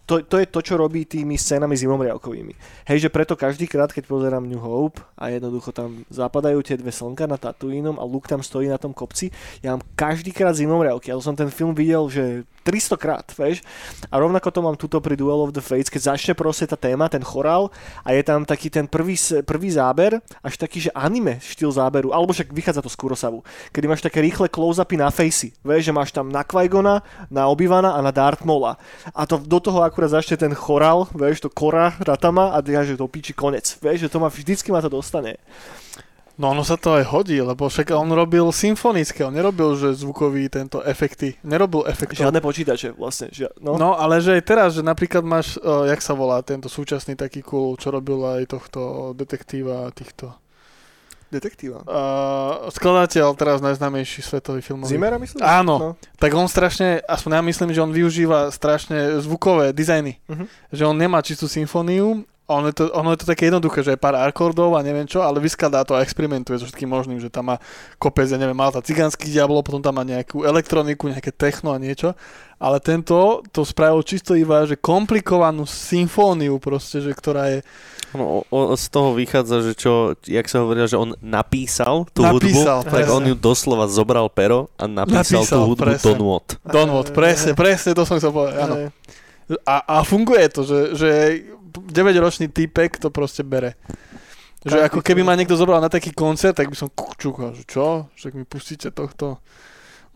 to, to je to, čo robí tými scénami zimomriavkovými. Hej, že preto každý krát, keď pozerám New Hope a jednoducho tam zapadajú tie dve slnka na Tatooinom a Luke tam stojí na tom kopci, ja mám každý krát zimomriavky. Ja som ten film videl, že 300 krát, vieš. A rovnako to mám tuto pri Duel of the Fates, keď začne proste tá téma, ten chorál a je tam taký ten prvý, prvý záber, až taký, že anime štýl záberu, alebo však vychádza to z Kurosavu, kedy máš také rýchle close-upy na facey, vieš, že máš tam na qui na Obivana a na Darth Maula. A to do toho akurát začne ten chorál, vieš, to kora Ratama a ja, že to píči konec, vieš, že to ma vždycky ma to dostane. No ono sa to aj hodí, lebo však on robil symfonické, on nerobil, že zvukový tento efekty. Nerobil efektov. Žiadne počítače vlastne, žia, no. No, ale že aj teraz, že napríklad máš, uh, jak sa volá tento súčasný taký cool, čo robil aj tohto detektíva týchto. Detektíva. Uh, skladateľ teraz najznámejší svetový filmový. Zimera myslíš? Áno. No. Tak on strašne, aspoň ja myslím, že on využíva strašne zvukové dizajny. Mhm. Že on nemá čistú symfóniu, ono je, to, ono je to také jednoduché, že je pár akordov a neviem čo, ale vyskladá to a experimentuje so všetkým možným, že tam má kopec, ja neviem, tá cigánsky diablo, potom tam má nejakú elektroniku, nejaké techno a niečo. Ale tento to spravil čisto iba, že komplikovanú symfóniu proste, že ktorá je... No, o, z toho vychádza, že čo, jak sa hovorí, že on napísal tú Napísal, hudbu, tak presne. on ju doslova zobral pero a napísal, Napísal, tú hudbu presne. do nôd. Donwood, presne, presne, to som chcel povedať, áno. A, a funguje to, že, že 9-ročný typek to proste bere. Že Každý ako keby ma niekto zobral na taký koncert, tak by som čukal, že čo? Však mi pustíte tohto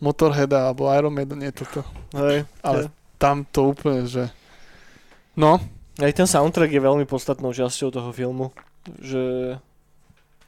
Motorheada alebo Iron Maiden, nie toto. Hej, Ale tam to úplne, že... No, Aj ten soundtrack je veľmi podstatnou časťou toho filmu, že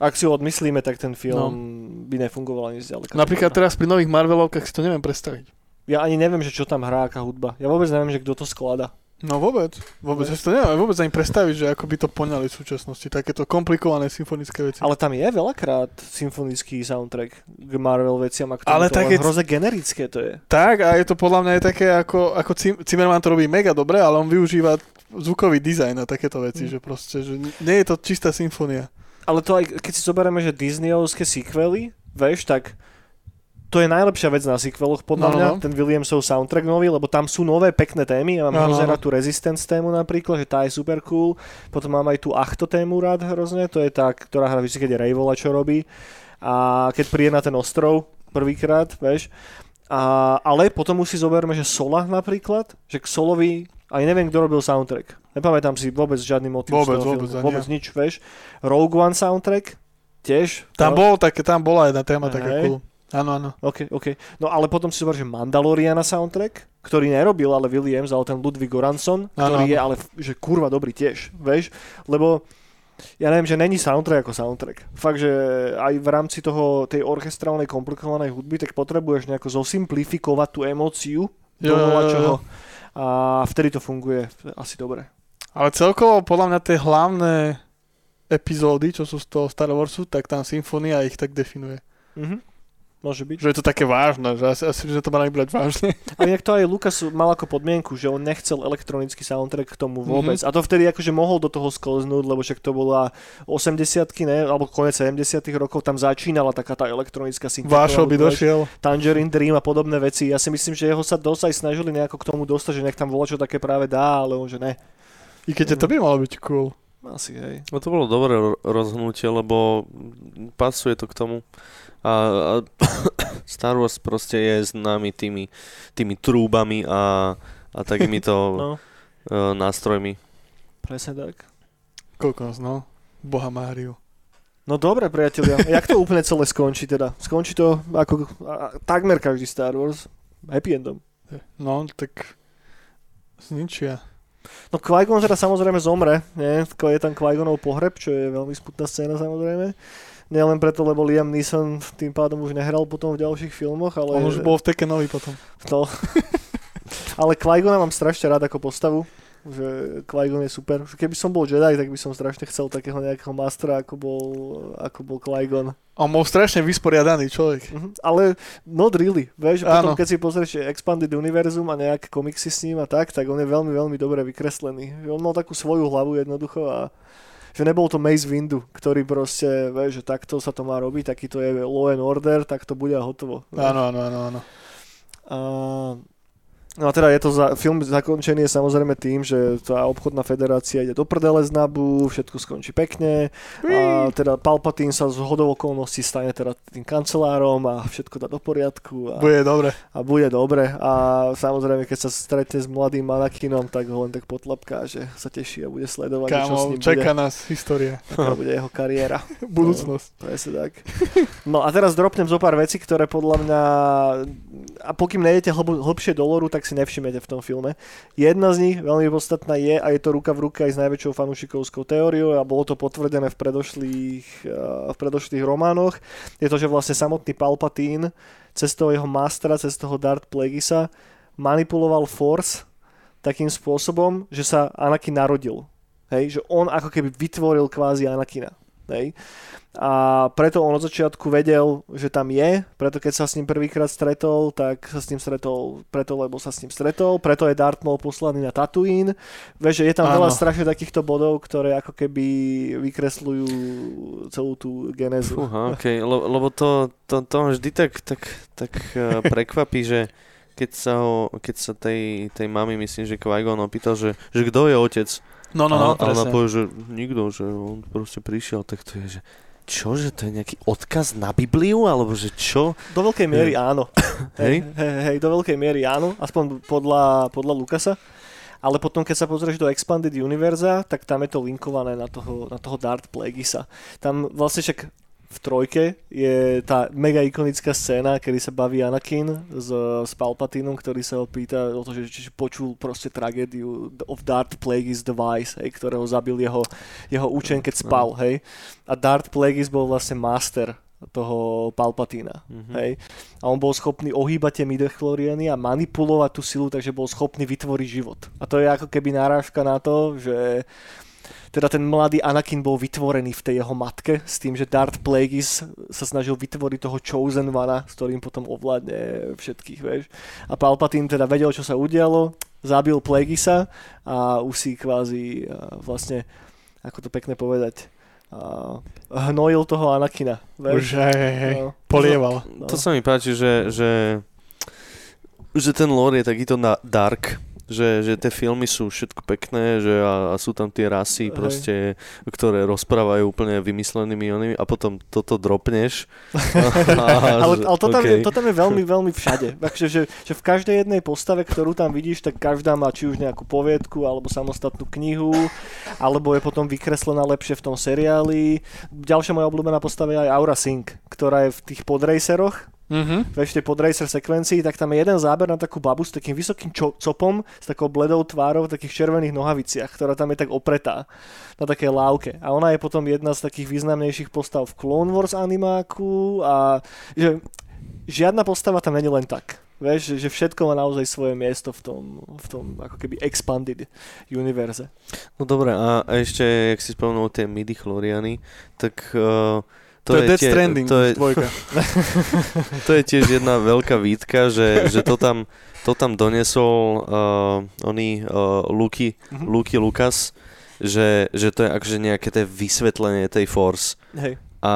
ak si ho odmyslíme, tak ten film by nefungoval ani zďaleka. napríklad teraz pri nových Marvelovkách si to neviem predstaviť. Ja ani neviem, že čo tam hrá, aká hudba. Ja vôbec neviem, že kto to sklada. No vôbec, vôbec, ja si to neviem vôbec ani predstaviť, že ako by to poňali v súčasnosti, takéto komplikované symfonické veci. Ale tam je veľakrát symfonický soundtrack k Marvel veciam, a Ale to také- hroze generické to je. Tak a je to podľa mňa aj také, ako, ako Zimmerman to robí mega dobre, ale on využíva zvukový dizajn a takéto veci, Mm. že proste, že nie je to čistá symfónia. Ale to aj, keď si zoberieme, že Disneyovské sequely, vieš, tak to je najlepšia vec na sequeloch, podľa No, no, mňa, no. ten Williamsov soundtrack nový, lebo tam sú nové pekné témy. Ja mám Áno, hrozne rád tú Resistance tému napríklad, že tá je super cool. Potom mám aj tú Achto tému rád hrozne, to je tá, ktorá hrá vždy, keď je Rayvola, čo robí. A keď príde na ten ostrov prvýkrát, vieš. A, ale potom už si zoberme, že Sola napríklad, že k Solovi, aj neviem, kto robil soundtrack. Nepamätám si vôbec žiadny motiv Vôbec, z toho vôbec, filmu. vôbec nič, vieš. Rogue One soundtrack, tiež. Tam, No. bol také, tam bola jedna téma taká Hej. cool. Áno, áno. OK, OK. No ale potom si zober, že Mandaloriana soundtrack, ktorý nerobil ale Williams, ale ten Ludwig Goranson, ktorý Áno, je ale že kurva dobrý tiež, vieš? Lebo ja neviem, že není soundtrack ako soundtrack. Fakt, že aj v rámci toho, tej orchestrálnej komplikovanej hudby, tak potrebuješ nejako zosimplifikovať tú emóciu do čoho. A vtedy to funguje asi dobre. Ale celkovo podľa mňa tie hlavné epizódy, čo sú z toho Star Warsu, tak tam symfónia ich tak definuje. Mhm. Môže byť. Že je to také vážne, že asi, asi že to mali brať vážne. A inak to aj Lukas mal ako podmienku, že on nechcel elektronický soundtrack k tomu vôbec. Mhm. A to vtedy akože mohol do toho sklznúť, lebo však to bola 80 ne, alebo konec 70 rokov, tam začínala taká tá elektronická syntetika. Vášo by došiel. Tangerine Dream a podobné veci. Ja si myslím, že jeho sa dosť aj snažili nejako k tomu dostať, že nech tam volá čo také práve dá, ale on že ne. I keď to by malo byť cool. Asi hej. No to bolo dobré ro- rozhodnutie, lebo pasuje to k tomu. A, a Star Wars proste je známy tými, tými trúbami a, a takýmito No, uh, nástrojmi. presne tak. Kokos, no. Boha Máriu. No dobre, priatelia. Jak to úplne celé skončí teda? Skončí to ako a, takmer každý Star Wars. Happy endom. No, tak zničia. No Qui-Gon teda samozrejme zomre, nie? Je tam Qui-Gonov pohreb, čo je veľmi smutná scéna samozrejme. Nie len preto, lebo Liam Neeson tým pádom už nehral potom v ďalších filmoch, ale... On už bol v Tekenovi potom. No. ale Qui-Gona mám strašne rád ako postavu že Qui-Gon je super. Keby som bol Jedi, tak by som strašne chcel takého nejakého mastera, ako bol, ako bol Qui-Gon. On bol strašne vysporiadaný človek. Mhm. Ale not really. Vieš, potom keď si pozrieš Expanded Univerzum a nejaké komiksy s ním a tak, tak on je veľmi, veľmi dobre vykreslený. Že On mal takú svoju hlavu jednoducho a že nebol to Mace Windu, ktorý proste, vieš, že takto sa to má robiť, taký to je law and order, tak to bude a hotovo. Áno, áno, áno, áno. A, no a teda je to za, film zakončený je samozrejme tým, že tá obchodná federácia ide do prdele z Nabu, všetko skončí pekne a teda Palpatine sa z hodou okolností stane teda tým kancelárom a všetko dá do poriadku a, Bude dobre. a bude dobre a samozrejme keď sa stretne s mladým Manakinom, tak ho len tak potlapká, že sa teší a bude sledovať, že čo s Kámo, ním čaká bude, nás história. aká bude jeho kariéra. Budúcnosť. Presne tak. No a teraz dropnem zo pár vecí, ktoré podľa mňa, a pokým nejdete hlb, hlbšie do loru, tak si nevšimnete v tom filme. Jedna z nich, veľmi podstatná je, a je to ruka v ruke aj s najväčšou fanúšikovskou teóriou a bolo to potvrdené v predošlých, eh, v predošlých románoch, je to, že vlastne samotný Palpatine cez toho jeho mastera, cez toho Darth Plagueisa manipuloval Force takým spôsobom, že sa Anakin narodil. Hej, že on ako keby vytvoril kvázi Anakina. Hej. A preto on od začiatku vedel, že tam je, preto keď sa s ním prvýkrát stretol, tak sa s ním stretol preto, lebo sa s ním stretol, preto je Darth Maul poslaný na Tatooine. Vieš, že je tam Áno. veľa strašne takýchto bodov, ktoré ako keby vykresľujú celú tú genézu. Fúha, okay. Le, lebo to, to, to vždy tak, tak, tak uh, prekvapí, že keď sa, ho, keď sa tej, tej mami, myslím, že Qui-Gon opýtal, že, že kto je otec, No, no, no, a, a ona presne. povie, že nikto, že on proste prišiel, tak to je, že čo, že to je nejaký odkaz na Bibliu, alebo že čo? Do veľkej miery áno. Hej? Hej, hej, do veľkej miery áno, aspoň podľa, podľa Lukasa. Ale potom, keď sa pozrieš do Expanded Univerza, tak tam je to linkované na toho, na toho Darth Plagueisa. Tam vlastne však v trojke je tá mega ikonická scéna, kedy sa baví Anakin s, s Palpatinom, ktorý sa ho pýta o to, že či počul proste tragédiu of Darth Plagueis Device, hej, ktorého zabil jeho, jeho učen, keď spal, hej. A Darth Plagueis bol vlastne master toho Palpatína. Mhm. Hej. A on bol schopný ohýbať tie midichloriany a manipulovať tú silu, takže bol schopný vytvoriť život. A to je ako keby náražka na to, že teda ten mladý Anakin bol vytvorený v tej jeho matke s tým, že Darth Plagueis sa snažil vytvoriť toho Chosen One, s ktorým potom ovládne všetkých, vieš. A Palpatine teda vedel, čo sa udialo, zabil Plagueisa a už si kvázi vlastne, ako to pekne povedať, a hnojil toho Anakina. Už, Vieš? hej, hej, hej. No. Polieval. No. To sa mi páči, že, že, že ten lore je takýto na dark, že, že tie filmy sú všetko pekné, že a, a sú tam tie rasy Hej. proste, ktoré rozprávajú úplne vymyslenými onými a potom toto dropneš. ale, ale to, tam je, okay. to tam je veľmi, veľmi všade. Takže, že, že v každej jednej postave, ktorú tam vidíš, tak každá má či už nejakú poviedku, alebo samostatnú knihu, alebo je potom vykreslená lepšie v tom seriáli. Ďalšia moja obľúbená postava je aj Aura Singh, ktorá je v tých podraceroch, Mhm. vieš, tej podracer sekvencii, tak tam je jeden záber na takú babu s takým vysokým čo- copom, s takou bledou tvárou v takých červených nohaviciach, ktorá tam je tak opretá na takej lávke. A ona je potom jedna z takých významnejších postav v Clone Wars animáku a že žiadna postava tam není len tak. Vieš, že- všetko má naozaj svoje miesto v tom, v tom ako keby expanded univerze. No dobre, a, a ešte, jak si spomenul tie midi chloriany, tak uh, To, je Death tie- Stranding, to je, dvojka. to je tiež jedna veľká výtka, že, že to tam, to tam donesol uh, oný uh, Luky, Mhm. Luky Lucas, že, že to je akože nejaké tie vysvetlenie tej Force. Hej. A,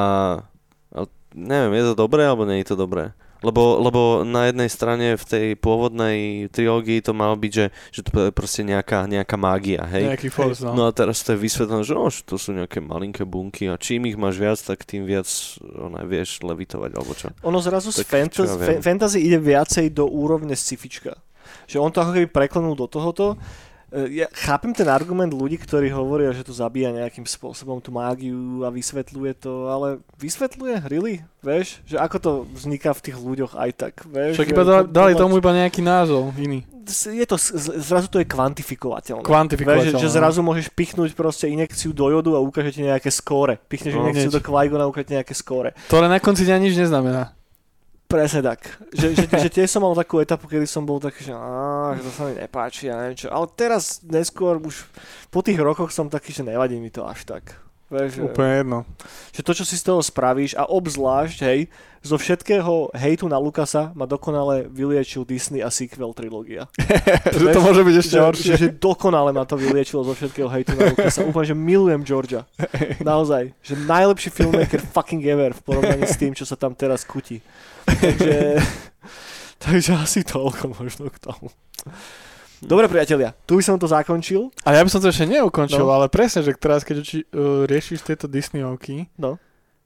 a neviem, je to dobré alebo nie je to dobré? Lebo, lebo na jednej strane v tej pôvodnej trilógii to malo byť, že, že to je proste nejaká, nejaká mágia, hej? Nejaký force, no. No a teraz to je vysvetlené, že, oh, že to sú nejaké malinké bunky a čím ich máš viac, tak tým viac ona, vieš levitovať, alebo čo. Ono zrazu z Tak fantasy, čo ja fantasy ide viacej do úrovne scifička. Že on to ako keby preklenul do tohoto. Ja chápem ten argument ľudí, ktorí hovoria, že to zabíja nejakým spôsobom tú mágiu a vysvetľuje to, ale vysvetľuje, really? Vieš? Že ako to vzniká v tých ľuďoch aj tak, vieš? Však iba da- to- dali to- tomu iba nejaký názov iný. je to, zrazu to je kvantifikovateľné. Vieš, Kvantifikovateľné. že, že zrazu môžeš pichnúť proste inekciu do jodu a ukáže ti nejaké skóre. Pichneš No. inekciu Hneď. do Qui-Gona a ukáže ti nejaké skóre. Ktoré na konci dňa nič neznamená. Presne tak. Že, že, že tiež som mal takú etapu, kedy som bol taký, že, á, že to sa mi nepáči a neviem čo. Ale teraz neskôr už po tých rokoch som taký, že nevadí mi to až tak. Vieš, Úplne jedno. že to, čo si z toho spravíš a obzvlášť, hej, zo všetkého hejtu na Lukasa ma dokonale vyliečil Disney a sequel trilógia. že to môže byť ešte že, horšie. že, že dokonale ma to vyliečilo zo všetkého hejtu na Lukasa. Úplne, že milujem Georgia. Naozaj. Že najlepší filmmaker fucking ever v porovnaní s tým, čo sa tam teraz kutí. Takže, takže asi toľko možno k tomu. Dobre priatelia, tu by som to zakončil. Ale ja by som to ešte neukončil, No. ale presne, že teraz keď uči, uh, riešiš tieto Disneyovky, No.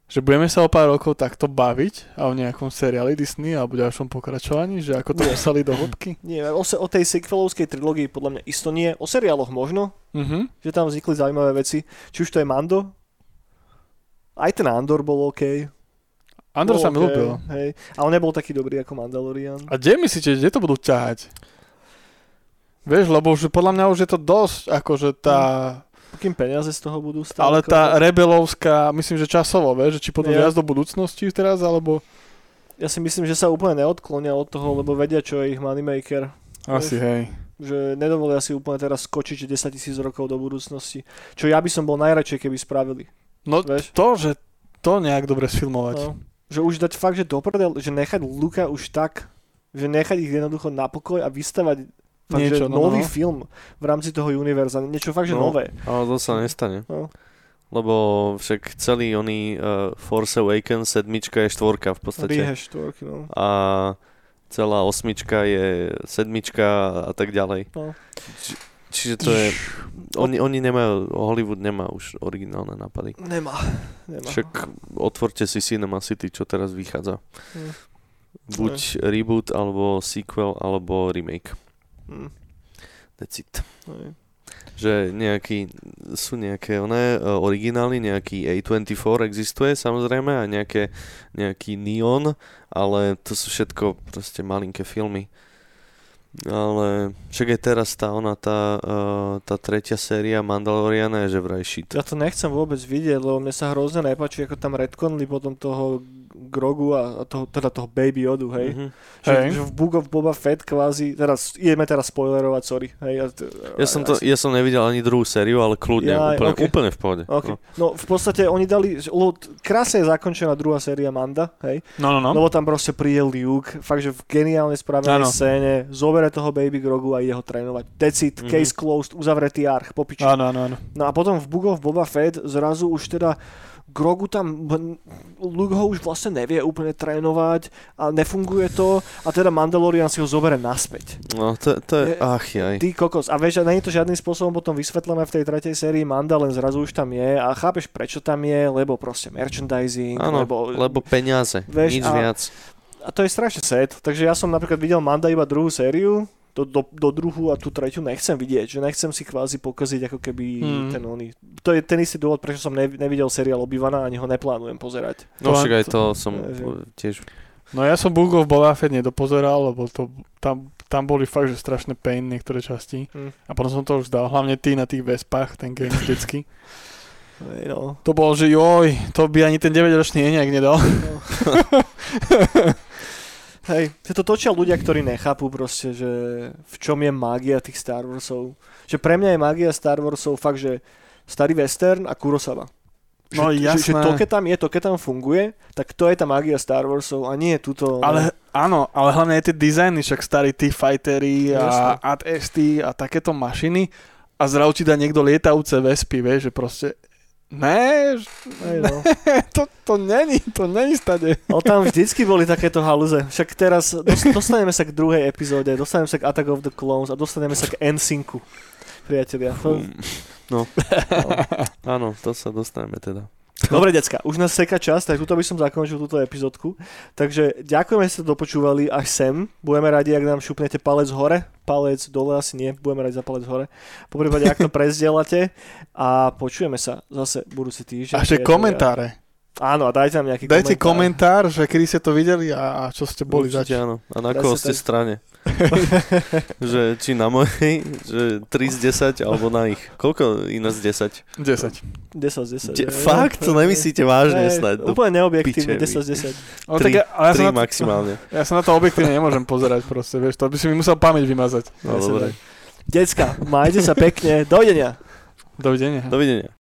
že budeme sa o pár rokov takto baviť a o nejakom seriáli Disney alebo ďalšom pokračovaní, že ako to museli do hĺbky. Nie, o, se, o tej sequelovskej trilógii podľa mňa isto nie. O seriáloch možno, Mhm. že tam vznikli zaujímavé veci. Či už to je Mando, aj ten Andor bol OK. Andor sa mi OK, ľúbil. Hej, ale nebol taký dobrý ako Mandalorian. A kde myslíte, kde to budú ťahať? Vieš, lebo už podľa mňa už je to dosť, akože tá... Akým peniaze z toho budú stále? Ale tá rebelovská, myslím, že časovo, vieš, že či Ja. viac do budúcnosti teraz, alebo... Ja si myslím, že sa úplne neodklonia od toho, lebo vedia, čo je ich moneymaker. Asi, hej. Že nedovolia si úplne teraz skočiť 10 tisíc rokov do budúcnosti. Čo ja by som bol najradšej, keby spravili. No Vieš? to, že to nejak dobre sfilmovať. No, že už dať fakt, že do prdel, že nechať Luka už tak, že nechať ich jednoducho na pokoj a vystavať fakt, Niečo, že no, nový no. film v rámci toho univerza, niečo fakt, že No. nové. Ale to sa nestane. No. Lebo však celý oný uh, Force Awakens sedmička je štvorka v podstate. Rehash štvorky, no. A celá osmička je sedmička a tak ďalej. No. Či, čiže to je... Oni, oni nemajú, Hollywood nemá už originálne nápady. Nemá. Nemá. Však otvorte si Cinema City, čo teraz vychádza. Hm. Buď reboot, alebo sequel, alebo remake. Hm. That's it. Hej. Že nejaký, sú nejaké oné uh, originály, nejaký A24 existuje samozrejme a nejaké, nejaký Neon, ale to sú všetko proste malinké filmy. Ale však aj teraz tá ona, tá, uh, tá tretia séria Mandaloriana je že vraj shit. Ja to nechcem vôbec vidieť, lebo mne sa hrozne nepáči, ako tam retconli potom toho Grogu a toho, teda toho Baby Yodu, hej. Mhm. Že, Hej. že v Book of Boba Fett kvázi, teraz ideme teraz spoilerovať, sorry. Hej, a, Ja som, to, ja som nevidel ani druhú sériu, ale kľudne, Jaj, úplne, ok. úplne v pohode. Okay. No. No v podstate oni dali, lebo krásne je zakončená druhá séria Manda, hej, No, no, no. lebo tam proste príde Luke, fakt, že v geniálne spravenej Áno. scéne, zobere toho Baby Grogu a ide ho trénovať. It, Mhm. case closed, uzavretý arch, popiči. Áno, áno, áno. No a potom v Book of Boba Fett zrazu už teda Grogu tam, Luke ho už vlastne nevie úplne trénovať a nefunguje to a teda Mandalorian si ho zobere naspäť. no to, to je, ach jaj. Ty kokos. A vieš, nie je to žiadnym spôsobom potom vysvetlené v tej tretej sérii Manda, len zrazu už tam je a chápeš prečo tam je, lebo proste merchandising, Áno, lebo, lebo peniaze, Vieš, nič a- viac. A to je strašne sad. Takže ja som napríklad videl Manda iba druhú sériu, do, do, do druhú a tú tretiu nechcem vidieť, že nechcem si kvázi pokaziť ako keby Hmm. ten oný. To je ten istý dôvod, prečo som nev- nevidel seriál Obývaná ani ho neplánujem pozerať. No však aj to som to- tiež... No ja som Book of Boba Fett nedopozeral, lebo to, tam, tam boli fakt, že strašné pain niektoré časti. Hm. A potom som to už dal, hlavne ty na tých vespách, ten game vždycky. No. To bolo, že joj, to by ani ten 9-ročný nejak nedal. Hej, sa to točia ľudia, ktorí nechápu proste, že v čom je mágia tých Star Warsov. Že pre mňa je mágia Star Warsov fakt, že starý western a Kurosawa. No že, že, že jasné. to, keď tam je, to, keď tam funguje, tak to je tá mágia Star Warsov a nie je tuto... Ale áno, ale hlavne aj tie dizajny, však starí T-Fightery Jasné. a AT-ST a takéto mašiny a zrazu ti dá niekto lietajúce vespy, vieš, že proste Ne, Hej, no. to, to není, to není stade. Ale tam vždycky boli takéto haluze. Však teraz dos- dostaneme sa k druhej epizóde, dostaneme sa k Attack of the Clones a dostaneme sa k NSYNCu. Priatelia. To... No. Áno, to sa dostaneme teda. Dobre, decka, už nás seka čas, tak tuto by som zakončil túto epizódku. Takže ďakujeme, že ste to dopočúvali až sem. Budeme radi, ak nám šupnete palec hore, palec dole asi nie, budeme radi za palec hore. Po prípade, ak to prezdielate a počujeme sa zase budúci týždeň. A priatelia. komentáre. Áno, a dajte nám nejaký Dajte komentár. komentár, že kedy ste to videli a, a čo ste boli Určite zač. áno. A na koho ste tak- strane? že či na mojej, že 3 z 10, alebo na ich. Koľko iné z 10? 10. 10 z 10. De- hej. fakt? To nemyslíte vážne snad? Do Úplne neobjektívne, piče 10 z 10. No, Tri- tak ja, ale ja, sa 3 na to, maximálne. ja sa na to objektívne nemôžem pozerať proste, vieš, to by si mi musel pamäť vymazať. No, dobre. Decka, majte sa pekne, dovidenia. Dovidenia. Dovidenia.